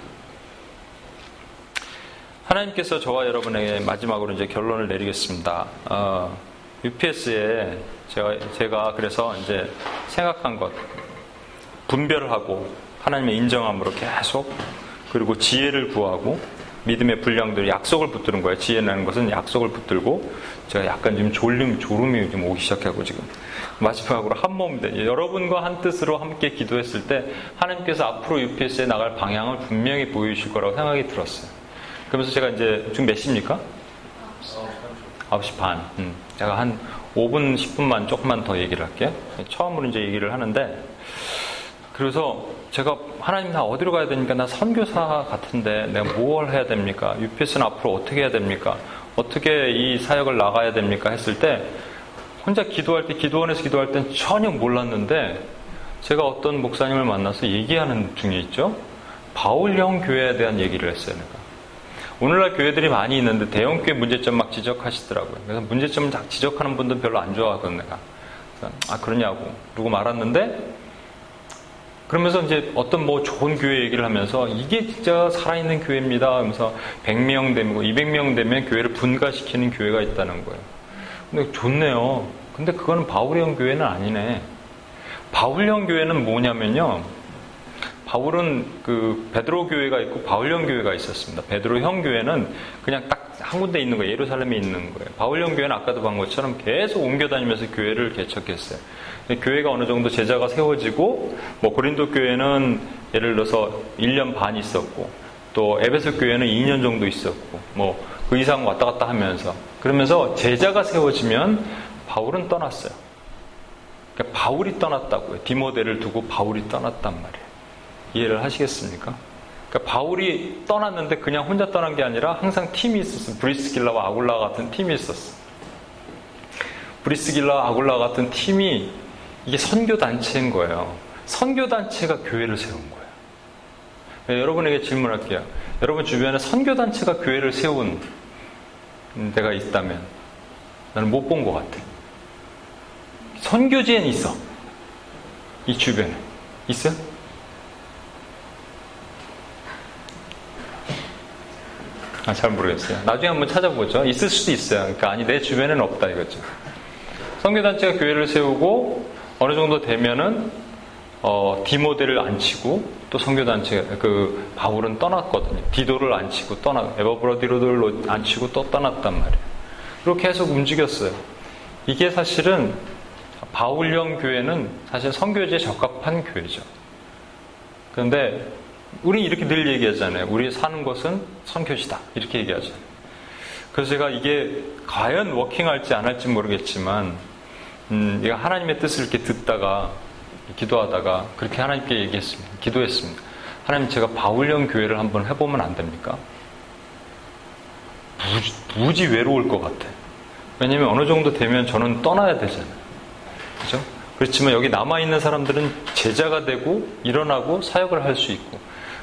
S1: 하나님께서 저와 여러분에게 마지막으로 이제 결론을 내리겠습니다. 어, UPS에 제가, 제가 그래서 이제 생각한 것, 분별을 하고 하나님의 인정함으로 계속 그리고 지혜를 구하고 믿음의 분량들 약속을 붙드는 거예요. 지혜라는 것은 약속을 붙들고 제가 약간 지금 졸림, 졸음이 좀 오기 시작하고 지금 마지막으로 한몸 돼. 여러분과 한 뜻으로 함께 기도했을 때 하나님께서 앞으로 UPS에 나갈 방향을 분명히 보여주실 거라고 생각이 들었어요. 그러면서 제가 이제 지금 몇 시입니까? 9시 반. 음. 제가 한 5분, 10분만 조금만 더 얘기를 할게요. 처음으로 이제 얘기를 하는데, 그래서 제가 하나님 나 어디로 가야 됩니까? 나 선교사 같은데 내가 뭘 해야 됩니까? UPS는 앞으로 어떻게 해야 됩니까? 어떻게 이 사역을 나가야 됩니까? 했을 때 혼자 기도할 때 기도원에서 기도할 땐 전혀 몰랐는데 제가 어떤 목사님을 만나서 얘기하는 중에 있죠. 바울형 교회에 대한 얘기를 했어요. 내가. 오늘날 교회들이 많이 있는데 대형 교회 문제점 막 지적하시더라고요. 그래서 문제점 딱 지적하는 분들 별로 안 좋아하거든 내가. 아 그러냐고 그러고 말았는데 그러면서 이제 어떤 뭐 좋은 교회 얘기를 하면서 이게 진짜 살아있는 교회입니다. 하면서 100명 되면 200명 되면 교회를 분가시키는 교회가 있다는 거예요. 근데 좋네요. 근데 그거는 바울형 교회는 아니네. 바울형 교회는 뭐냐면요. 바울은 그 베드로 교회가 있고 바울형 교회가 있었습니다. 베드로형 교회는 그냥 딱 한 군데 있는 거예요. 예루살렘에 있는 거예요. 바울형 교회는 아까도 본 것처럼 계속 옮겨 다니면서 교회를 개척했어요. 교회가 어느 정도 제자가 세워지고 뭐 고린도 교회는 예를 들어서 1년 반 있었고 또 에베소 교회는 2년 정도 있었고 뭐 그 이상 왔다 갔다 하면서 그러면서 제자가 세워지면 바울은 떠났어요. 그러니까 바울이 떠났다고요. 디모데를 두고 바울이 떠났단 말이에요. 이해를 하시겠습니까? 그러니까 바울이 떠났는데 그냥 혼자 떠난 게 아니라 항상 팀이 있었어요. 브리스길라와 아굴라 같은 팀이 있었어. 브리스길라 아굴라 같은 팀이 이게 선교 단체인 거예요. 선교 단체가 교회를 세운 거예요. 네, 여러분에게 질문할게요. 여러분 주변에 선교 단체가 교회를 세운 데가 있다면 나는 못 본 것 같아. 선교지엔 있어. 이 주변에 있어요? 아, 잘 모르겠어요. 나중에 한번 찾아보죠. 있을 수도 있어요. 그러니까 아니 내 주변에는 없다 이거죠. 선교단체가 교회를 세우고 어느 정도 되면은 어, 디모델을 안 치고 또 선교단체 그 바울은 떠났거든요. 디도를 안 치고 떠나 에버브로디로들로 안 치고 또 떠났단 말이에요. 그렇게 해서 움직였어요. 이게 사실은 바울령 교회는 사실 선교지에 적합한 교회죠. 그런데 우리 이렇게 늘 얘기하잖아요. 우리 사는 것은 선교지다. 이렇게 얘기하잖아요. 그래서 제가 이게 과연 워킹할지 안 할지 모르겠지만, 음, 이거 하나님의 뜻을 이렇게 듣다가, 기도하다가, 그렇게 하나님께 얘기했습니다. 기도했습니다. 하나님, 제가 바울령 교회를 한번 해보면 안 됩니까? 무지, 무지 외로울 것 같아. 왜냐면 어느 정도 되면 저는 떠나야 되잖아요. 그죠? 그렇지만 여기 남아있는 사람들은 제자가 되고 일어나고 사역을 할 수 있고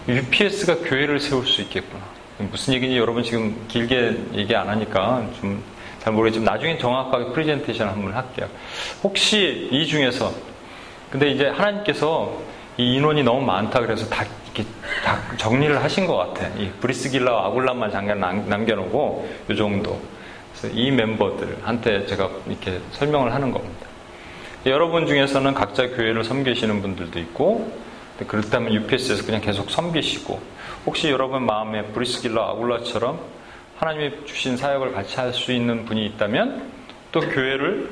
S1: UPS가 교회를 세울 수 있겠구나. 무슨 얘기인지 여러분 지금 길게 얘기 안 하니까 좀 잘 모르겠지만 나중에 정확하게 프레젠테이션 한번 할게요. 혹시 이 중에서 근데 이제 하나님께서 이 인원이 너무 많다 그래서 다 다 정리를 하신 것 같아. 이 브리스길라와 아굴라만 잠깐 남겨놓고 이 정도. 그래서 이 멤버들한테 제가 이렇게 설명을 하는 겁니다. 여러분 중에서는 각자 교회를 섬기시는 분들도 있고 그렇다면 UPS에서 그냥 계속 섬기시고 혹시 여러분 마음에 브리스길라 아굴라처럼 하나님이 주신 사역을 같이 할 수 있는 분이 있다면 또 교회를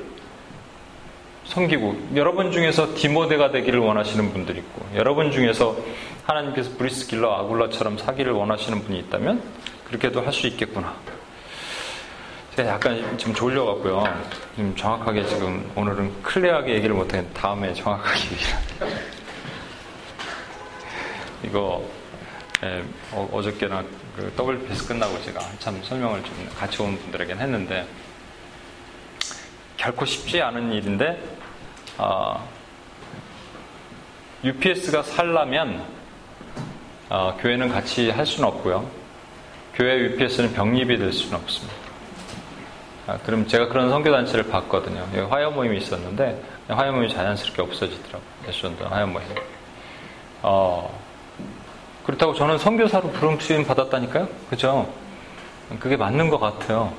S1: 섬기고 여러분 중에서 디모데가 되기를 원하시는 분들이 있고 여러분 중에서 하나님께서 브리스길라 아굴라처럼 사기를 원하시는 분이 있다면 그렇게도 할 수 있겠구나. 제가 약간 지금 졸려갖고요. 지금 정확하게 지금 오늘은 클리어하게 얘기를 못해 다음에 정확하게 얘기를 이거 예, 어, 저께나 그 WPS 끝나고 제가 한참 설명을 좀 같이 온 분들에게는 했는데 결코 쉽지 않은 일인데 어, UPS가 살라면 어, 교회는 같이 할 수는 없고요. 교회 UPS는 병립이 될 수는 없습니다. 아, 그럼 제가 그런 선교단체를 봤거든요. 화요 모임이 있었는데 화요 모임이 자연스럽게 없어지더라고요. 대전도 화요 모임. 어, 그렇다고 저는 선교사로 부름쓰임 받았다니까요? 그죠? 그게 맞는 것 같아요.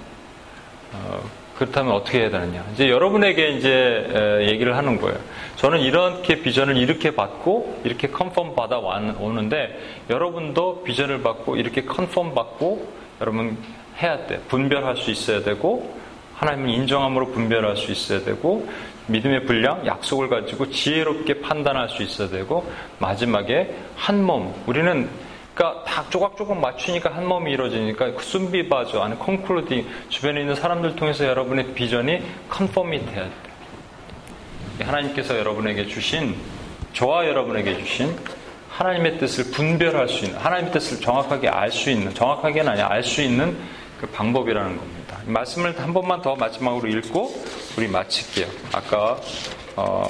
S1: 어, 그렇다면 어떻게 해야 되느냐? 이제 여러분에게 이제 얘기를 하는 거예요. 저는 이렇게 비전을 이렇게 받고 이렇게 컨펌 받아 오는데 여러분도 비전을 받고 이렇게 컨펌 받고 여러분 해야 돼. 분별할 수 있어야 되고 하나님은 인정함으로 분별할 수 있어야 되고 믿음의 분량, 약속을 가지고 지혜롭게 판단할 수 있어야 되고 마지막에 한 몸. 우리는 그러니까 다 조각조각 맞추니까 한 몸이 이루어지니까 그 순비바죠. 아니 콘클루딩 주변에 있는 사람들 통해서 여러분의 비전이 컨퍼밋 해야 돼. 하나님께서 여러분에게 주신 저와 여러분에게 주신 하나님의 뜻을 분별할 수 있는 하나님의 뜻을 정확하게 알 수 있는 정확하게는 아니야 알 수 있는 그 방법이라는 겁니다. 말씀을 한 번만 더 마지막으로 읽고 우리 마칠게요. 아까 어,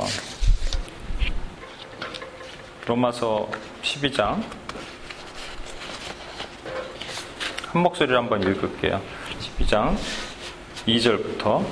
S1: 로마서 12장 한 목소리로 한번 읽을게요. 12장 2절부터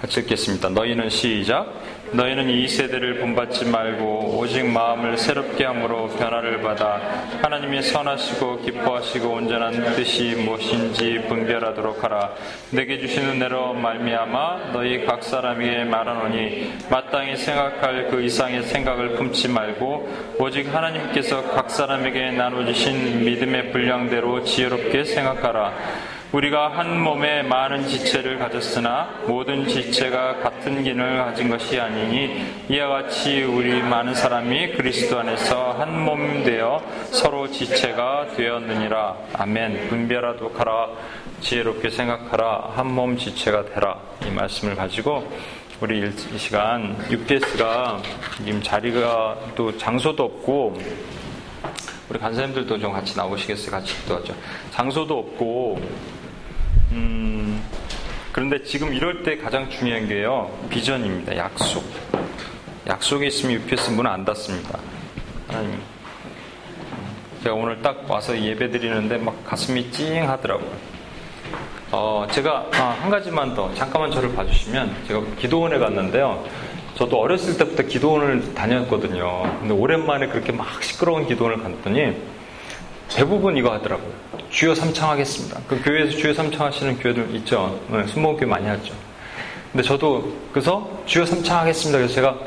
S1: 같이 읽겠습니다. 너희는 시작. 너희는 이 세대를 본받지 말고 오직 마음을 새롭게 함으로 변화를 받아 하나님이 선하시고 기뻐하시고 온전한 뜻이 무엇인지 분별하도록 하라. 내게 주시는 은혜로 말미암아 너희 각 사람에게 말하노니 마땅히 생각할 그 이상의 생각을 품지 말고 오직 하나님께서 각 사람에게 나눠주신 믿음의 분량대로 지혜롭게 생각하라. 우리가 한 몸에 많은 지체를 가졌으나 모든 지체가 같은 기능을 가진 것이 아니니 이와 같이 우리 많은 사람이 그리스도 안에서 한 몸 되어 서로 지체가 되었느니라. 아멘. 분별하도록 하라. 지혜롭게 생각하라. 한 몸 지체가 되라. 이 말씀을 가지고 우리 이 시간 UPS가 지금 자리가 또 장소도 없고 우리 간사님들도 좀 같이 나오시겠어요? 같이 기도하죠. 장소도 없고 음, 그런데 지금 이럴 때 가장 중요한 게요. 비전입니다. 약속. 약속이 있으면 UPS 문은 안 닫습니다. 하나님. 제가 오늘 딱 와서 예배 드리는데 막 가슴이 찡 하더라고요. 어, 제가 아, 한 가지만 더 잠깐만 저를 봐주시면 제가 기도원에 갔는데요. 저도 어렸을 때부터 기도원을 다녔거든요. 근데 오랜만에 그렇게 막 시끄러운 기도원을 갔더니 대부분 이거 하더라고요. 주여 삼창하겠습니다. 그 교회에서 주여 삼창하시는 교회들 있죠. 네, 순복음교회 많이 하죠. 근데 저도 그래서 주여 삼창하겠습니다. 그래서 제가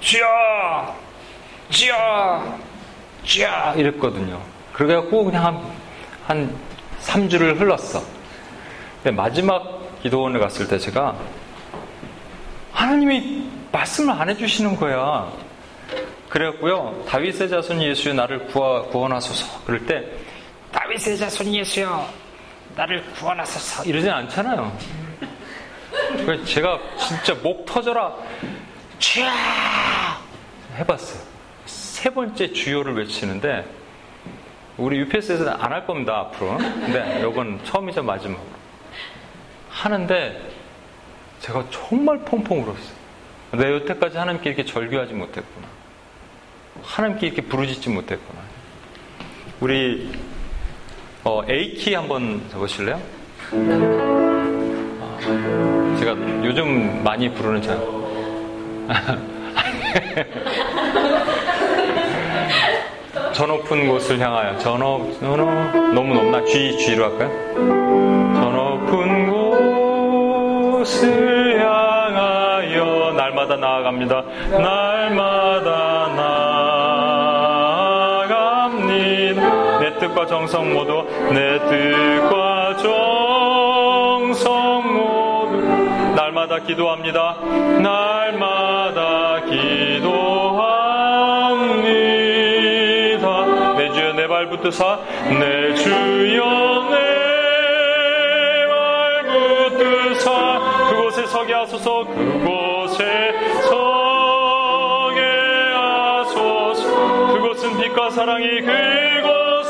S1: 주여! 주여! 주여! 이랬거든요. 그래갖고 그냥 한, 한 3주를 흘렀어. 근데 마지막 기도원에 갔을 때 제가 하나님이 말씀을 안 해주시는 거야. 그래갖고요, 다윗의 자손 예수여 나를 구하, 구원하소서. 그럴 때, 다윗의 자손 예수여 나를 구원하소서. 이러진 않잖아요. 그래서 제가 진짜 목 터져라. 쥐야! 해봤어요. 세 번째 주요를 외치는데, 우리 UPS에서는 안 할 겁니다, 앞으로. 근데 이건 처음이자 마지막으로. 하는데, 제가 정말 펑펑 울었어요. 내 여태까지 하나님께 이렇게 절규하지 못했구나. 하나님께 이렇게 부르짖지 못했구나. 우리 어, A키 한번 해보실래요? 아, 제가 요즘 많이 부르는 장. 저 높은 곳을 향하여 저 높, 저 높, 너무 높나? G, G로 할까요? 저 높은 곳을 향하여 날마다 나아갑니다. 날마다 정성 모두 내 뜻과 정성 모두 날마다 기도합니다. 날마다 기도합니다. 내 주여 내 발 붙드사 내 주여 내 그곳에 서게 하소서 그곳에 서게 하소서 그곳은 빛과 사랑이 그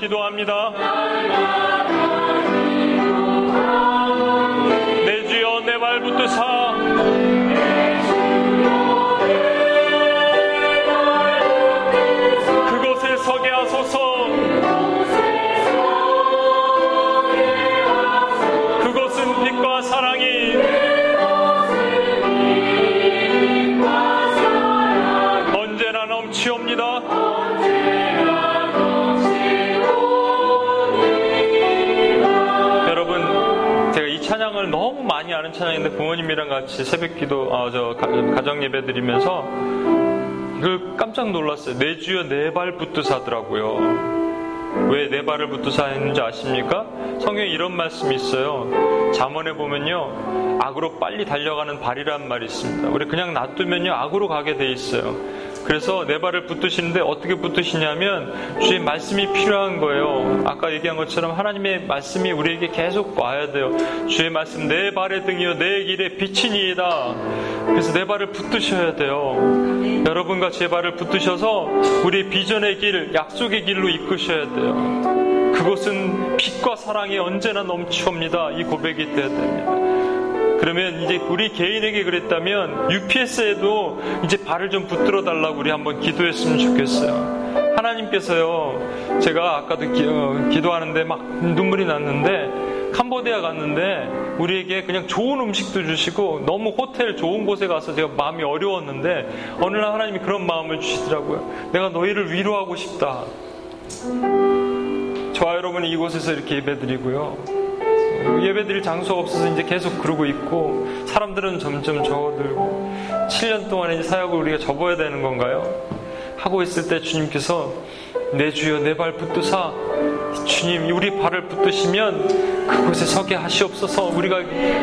S1: 기도합니다. 내 주여 내발 붙드사 찬양인데 부모님이랑 같이 새벽기도 아, 저 가정 예배 드리면서 이걸 깜짝 놀랐어요. 내 주여 내발 붙드사 하더라고요. 왜내 발을 붙드사 했는지 아십니까? 성경에 이런 말씀이 있어요. 잠언에 보면요. 악으로 빨리 달려가는 발이란 말이 있습니다. 우리 그냥 놔두면요. 악으로 가게 돼 있어요. 그래서 내 발을 붙드시는데 어떻게 붙드시냐면 주의 말씀이 필요한 거예요. 아까 얘기한 것처럼 하나님의 말씀이 우리에게 계속 와야 돼요. 주의 말씀 내 발의 등이요 내 길의 빛이니이다. 그래서 내 발을 붙드셔야 돼요. 여러분과 제 발을 붙드셔서 우리 비전의 길, 약속의 길로 이끄셔야 돼요. 그것은 빛과 사랑이 언제나 넘치옵니다. 이 고백이 되어야 됩니다. 그러면 이제 우리 개인에게 그랬다면 UPS에도 이제 발을 좀 붙들어 달라고 우리 한번 기도했으면 좋겠어요. 하나님께서요, 제가 아까도 기, 어, 기도하는데 막 눈물이 났는데 캄보디아 갔는데 우리에게 그냥 좋은 음식도 주시고 너무 호텔 좋은 곳에 가서 제가 마음이 어려웠는데 어느 날 하나님이 그런 마음을 주시더라고요. 내가 너희를 위로하고 싶다. 저와 여러분이 이곳에서 이렇게 예배드리고요. 예배 드릴 장소가 없어서 이제 계속 그러고 있고 사람들은 점점 적어들고 7년 동안 이제 사역을 우리가 접어야 되는 건가요? 하고 있을 때 주님께서 내 주여 내 발 붙드사 주님 우리 발을 붙드시면 그곳에 서게 하시옵소서 우리가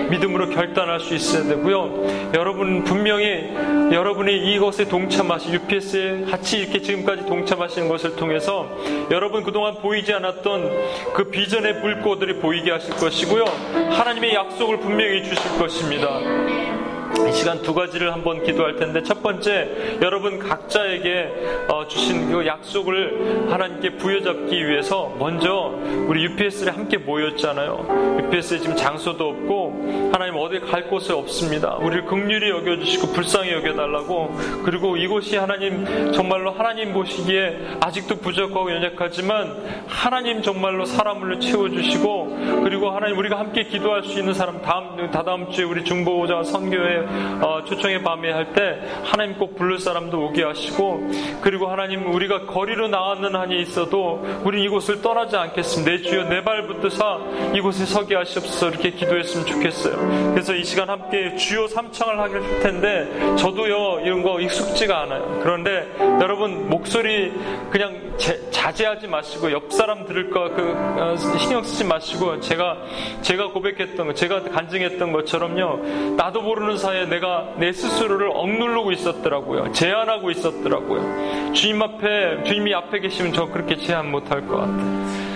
S1: 믿음으로 결단할 수 있어야 되고요. 여러분 분명히 여러분이 이것에 동참하시 UPS에 같이 이렇게 지금까지 동참하시는 것을 통해서 여러분 그동안 보이지 않았던 그 비전의 불꽃들이 보이게 하실 것이고요. 하나님의 약속을 분명히 주실 것입니다. 이 시간 두 가지를 한번 기도할 텐데 첫 번째 여러분 각자에게 어, 주신 그 약속을 하나님께 부여잡기 위해서 먼저 우리 UPS에 함께 모였잖아요. UPS에 지금 장소도 없고 하나님 어디 갈 곳이 없습니다. 우리를 극률히 여겨주시고 불쌍히 여겨달라고 그리고 이곳이 하나님 정말로 하나님 보시기에 아직도 부족하고 연약하지만 하나님 정말로 사람을 채워주시고 그리고 하나님 우리가 함께 기도할 수 있는 사람 다음 다다음 주에 우리 중보자 선교회 어, 초청의 밤에 할 때 하나님 꼭 부를 사람도 오게 하시고 그리고 하나님 우리가 거리로 나왔는 한이 있어도 우리 이곳을 떠나지 않겠습니다. 내 주여 내발 붙드사 이곳에 서게 하시옵소서 이렇게 기도했으면 좋겠어요. 그래서 이 시간 함께 주요 삼창을 하게 할 텐데 저도요 이런 거 익숙지가 않아요. 그런데 여러분 목소리 그냥 제, 자제하지 마시고 옆 사람 들을 거그 어, 신경 쓰지 마시고 제가 제가 고백했던 거 제가 간증했던 것처럼요 나도 모르는 사 이에 내가 내 스스로를 억누르고 있었더라고요. 제한하고 있었더라고요. 주님 앞에, 주님이 앞에 계시면 저 그렇게 제한 못할 것 같아요.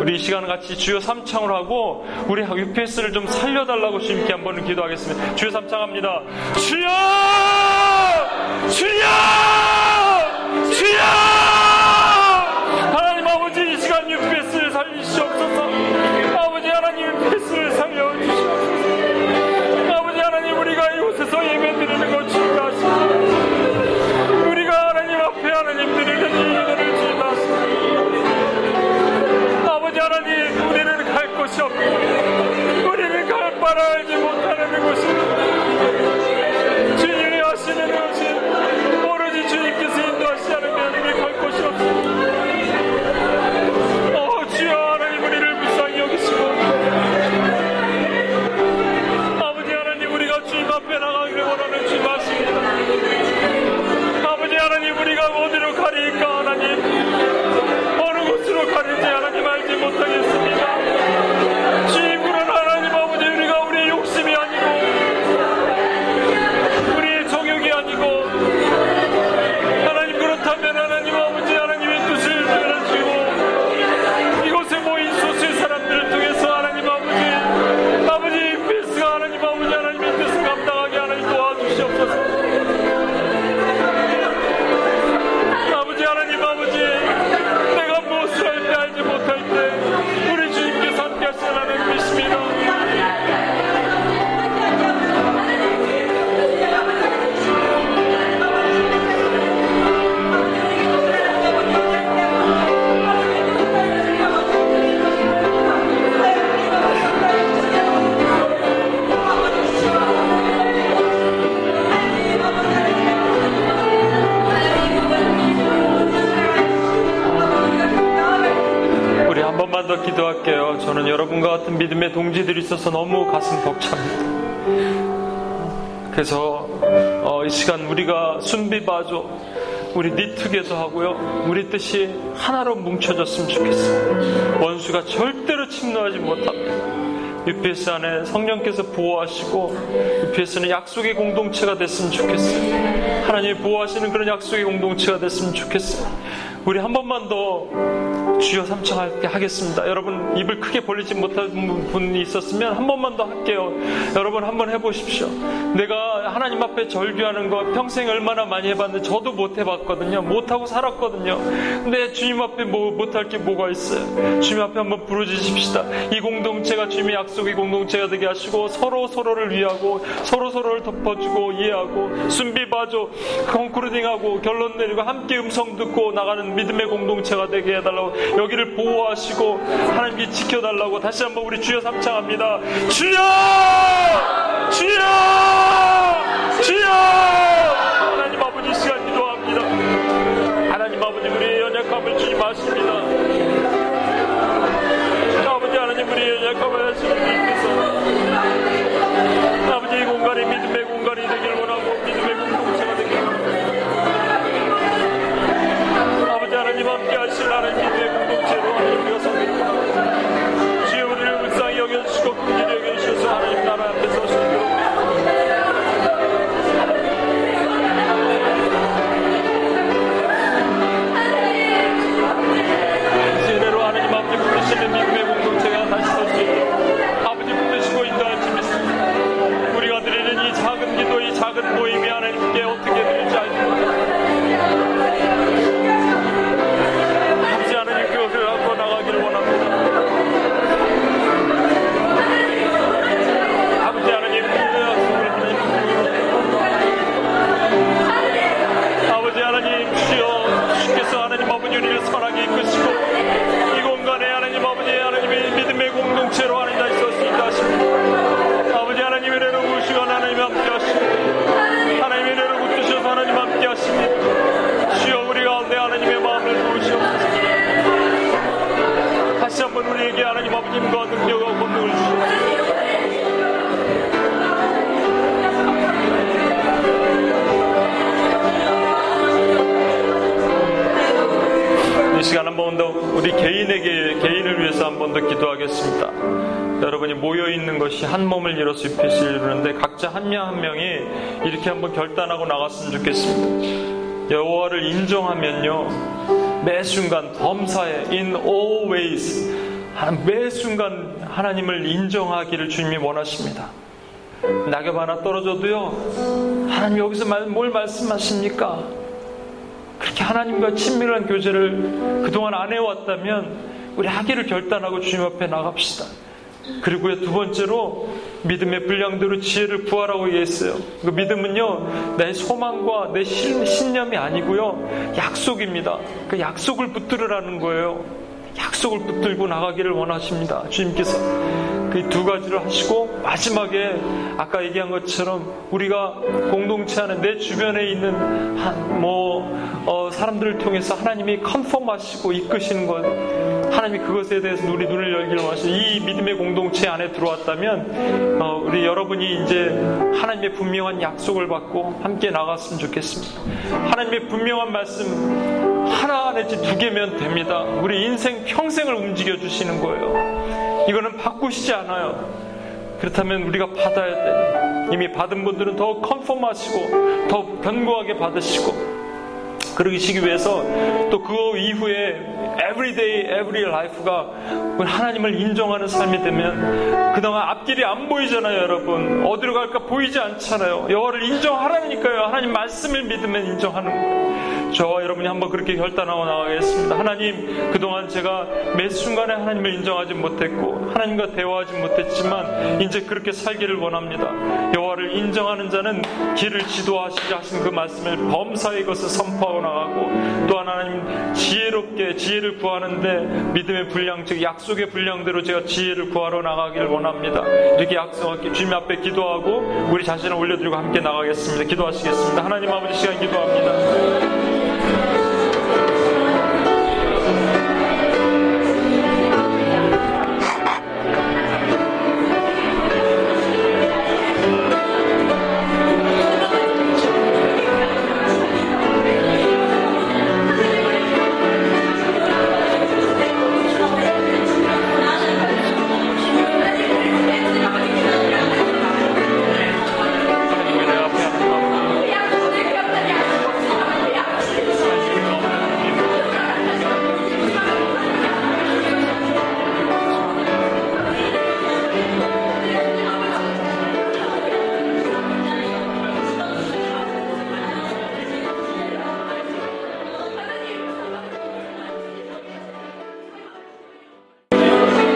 S1: 우리 이 시간 같이 주여 삼창을 하고 우리 UPS를 좀 살려달라고 주님께 한번 기도하겠습니다. 주여 삼창합니다. 주여! 주여! 주여! 있어서 너무 가슴 벅찹니다. 그래서 어, 이 시간 우리가 순비바조 우리 니트게도 하고요. 우리 뜻이 하나로 뭉쳐졌으면 좋겠어요. 원수가 절대로 침노하지 못합니다. UPS 안에 성령께서 보호하시고 UPS는 약속의 공동체가 됐으면 좋겠어요. 하나님이 보호하시는 그런 약속의 공동체가 됐으면 좋겠어요. 우리 한 번만 더 주여 삼창할게 하겠습니다. 여러분 입을 크게 벌리지 못한 분이 있었으면 한 번만 더 할게요. 여러분 한번 해보십시오. 내가 하나님 앞에 절규하는 거 평생 얼마나 많이 해봤는데 저도 못 해봤거든요. 못하고 살았거든요. 근데 주님 앞에 뭐 못할 게 뭐가 있어요? 주님 앞에 한번 부르짖읍시다. 이 공동체가 주님의 약속의 공동체가 되게 하시고 서로 서로를 위하고 서로 서로를 덮어주고 이해하고 순비봐줘 컨크루딩하고 결론 내리고 함께 음성 듣고 나가는 믿음의 공동체가 되게 해달라고 여기를 보호하시고 하나님께 지켜달라고 다시 한번 우리 주여 삼창합니다. 주여! 주여! 주 아버님과 능력과 권능을 주시옵소서 이 시간 한 번 더 우리 개인에게 개인을 위해서 한 번 더 기도하겠습니다. 여러분이 모여 있는 것이 한 몸을 이뤄서 입히시려는데 각자 한명한 명이 이렇게 한번 결단하고 나갔으면 좋겠습니다. 여호와를 인정하면요 매 순간 범사에 in all ways 매 순간 하나님을 인정하기를 주님이 원하십니다. 낙엽 하나 떨어져도요 하나님 여기서 뭘 말씀하십니까? 그렇게 하나님과 친밀한 교제를 그동안 안 해왔다면 우리 하기를 결단하고 주님 앞에 나갑시다. 그리고요 두 번째로 믿음의 분량대로 지혜를 구하라고 얘기했어요. 그 믿음은요 내 소망과 내 신념이 아니고요 약속입니다. 그 약속을 붙들으라는 거예요. 약속을 붙들고 나가기를 원하십니다. 주님께서 그 두 가지를 하시고 마지막에 아까 얘기한 것처럼 우리가 공동체 안에 내 주변에 있는 한, 뭐 어, 사람들을 통해서 하나님이 컨펌하시고 이끄시는 것 하나님이 그것에 대해서 우리 눈을 열기를 원하시고 이 믿음의 공동체 안에 들어왔다면 어, 우리 여러분이 이제 하나님의 분명한 약속을 받고 함께 나갔으면 좋겠습니다. 하나님의 분명한 말씀 하나 내지 두 개면 됩니다. 우리 인생 평생을 움직여 주시는 거예요. 이거는 바꾸시지 않아요. 그렇다면 우리가 받아야 돼. 이미 받은 분들은 더 컨펌하시고 더 견고하게 받으시고 그러시기 위해서 또 그 이후에 everyday, every life가 하나님을 인정하는 삶이 되면 그동안 앞길이 안 보이잖아요, 여러분. 어디로 갈까 보이지 않잖아요. 여호와를 인정하라니까요. 하나님 말씀을 믿으면 인정하는 거예요. 저와 여러분이 한번 그렇게 결단하고 나가겠습니다. 하나님, 그동안 제가 매 순간에 하나님을 인정하지 못했고 하나님과 대화하지 못했지만 이제 그렇게 살기를 원합니다. 여호와를 인정하는 자는 길을 지도하시지 하신 그 말씀을 범사의 것을 선포하고 나가고 또 하나님 지혜롭게 지혜를 구하는데 믿음의 분량 즉 약속의 분량대로 제가 지혜를 구하러 나가기를 원합니다. 이렇게 약속하게 주님 앞에 기도하고 우리 자신을 올려드리고 함께 나가겠습니다. 기도하시겠습니다. 하나님 아버지 시간 기도합니다.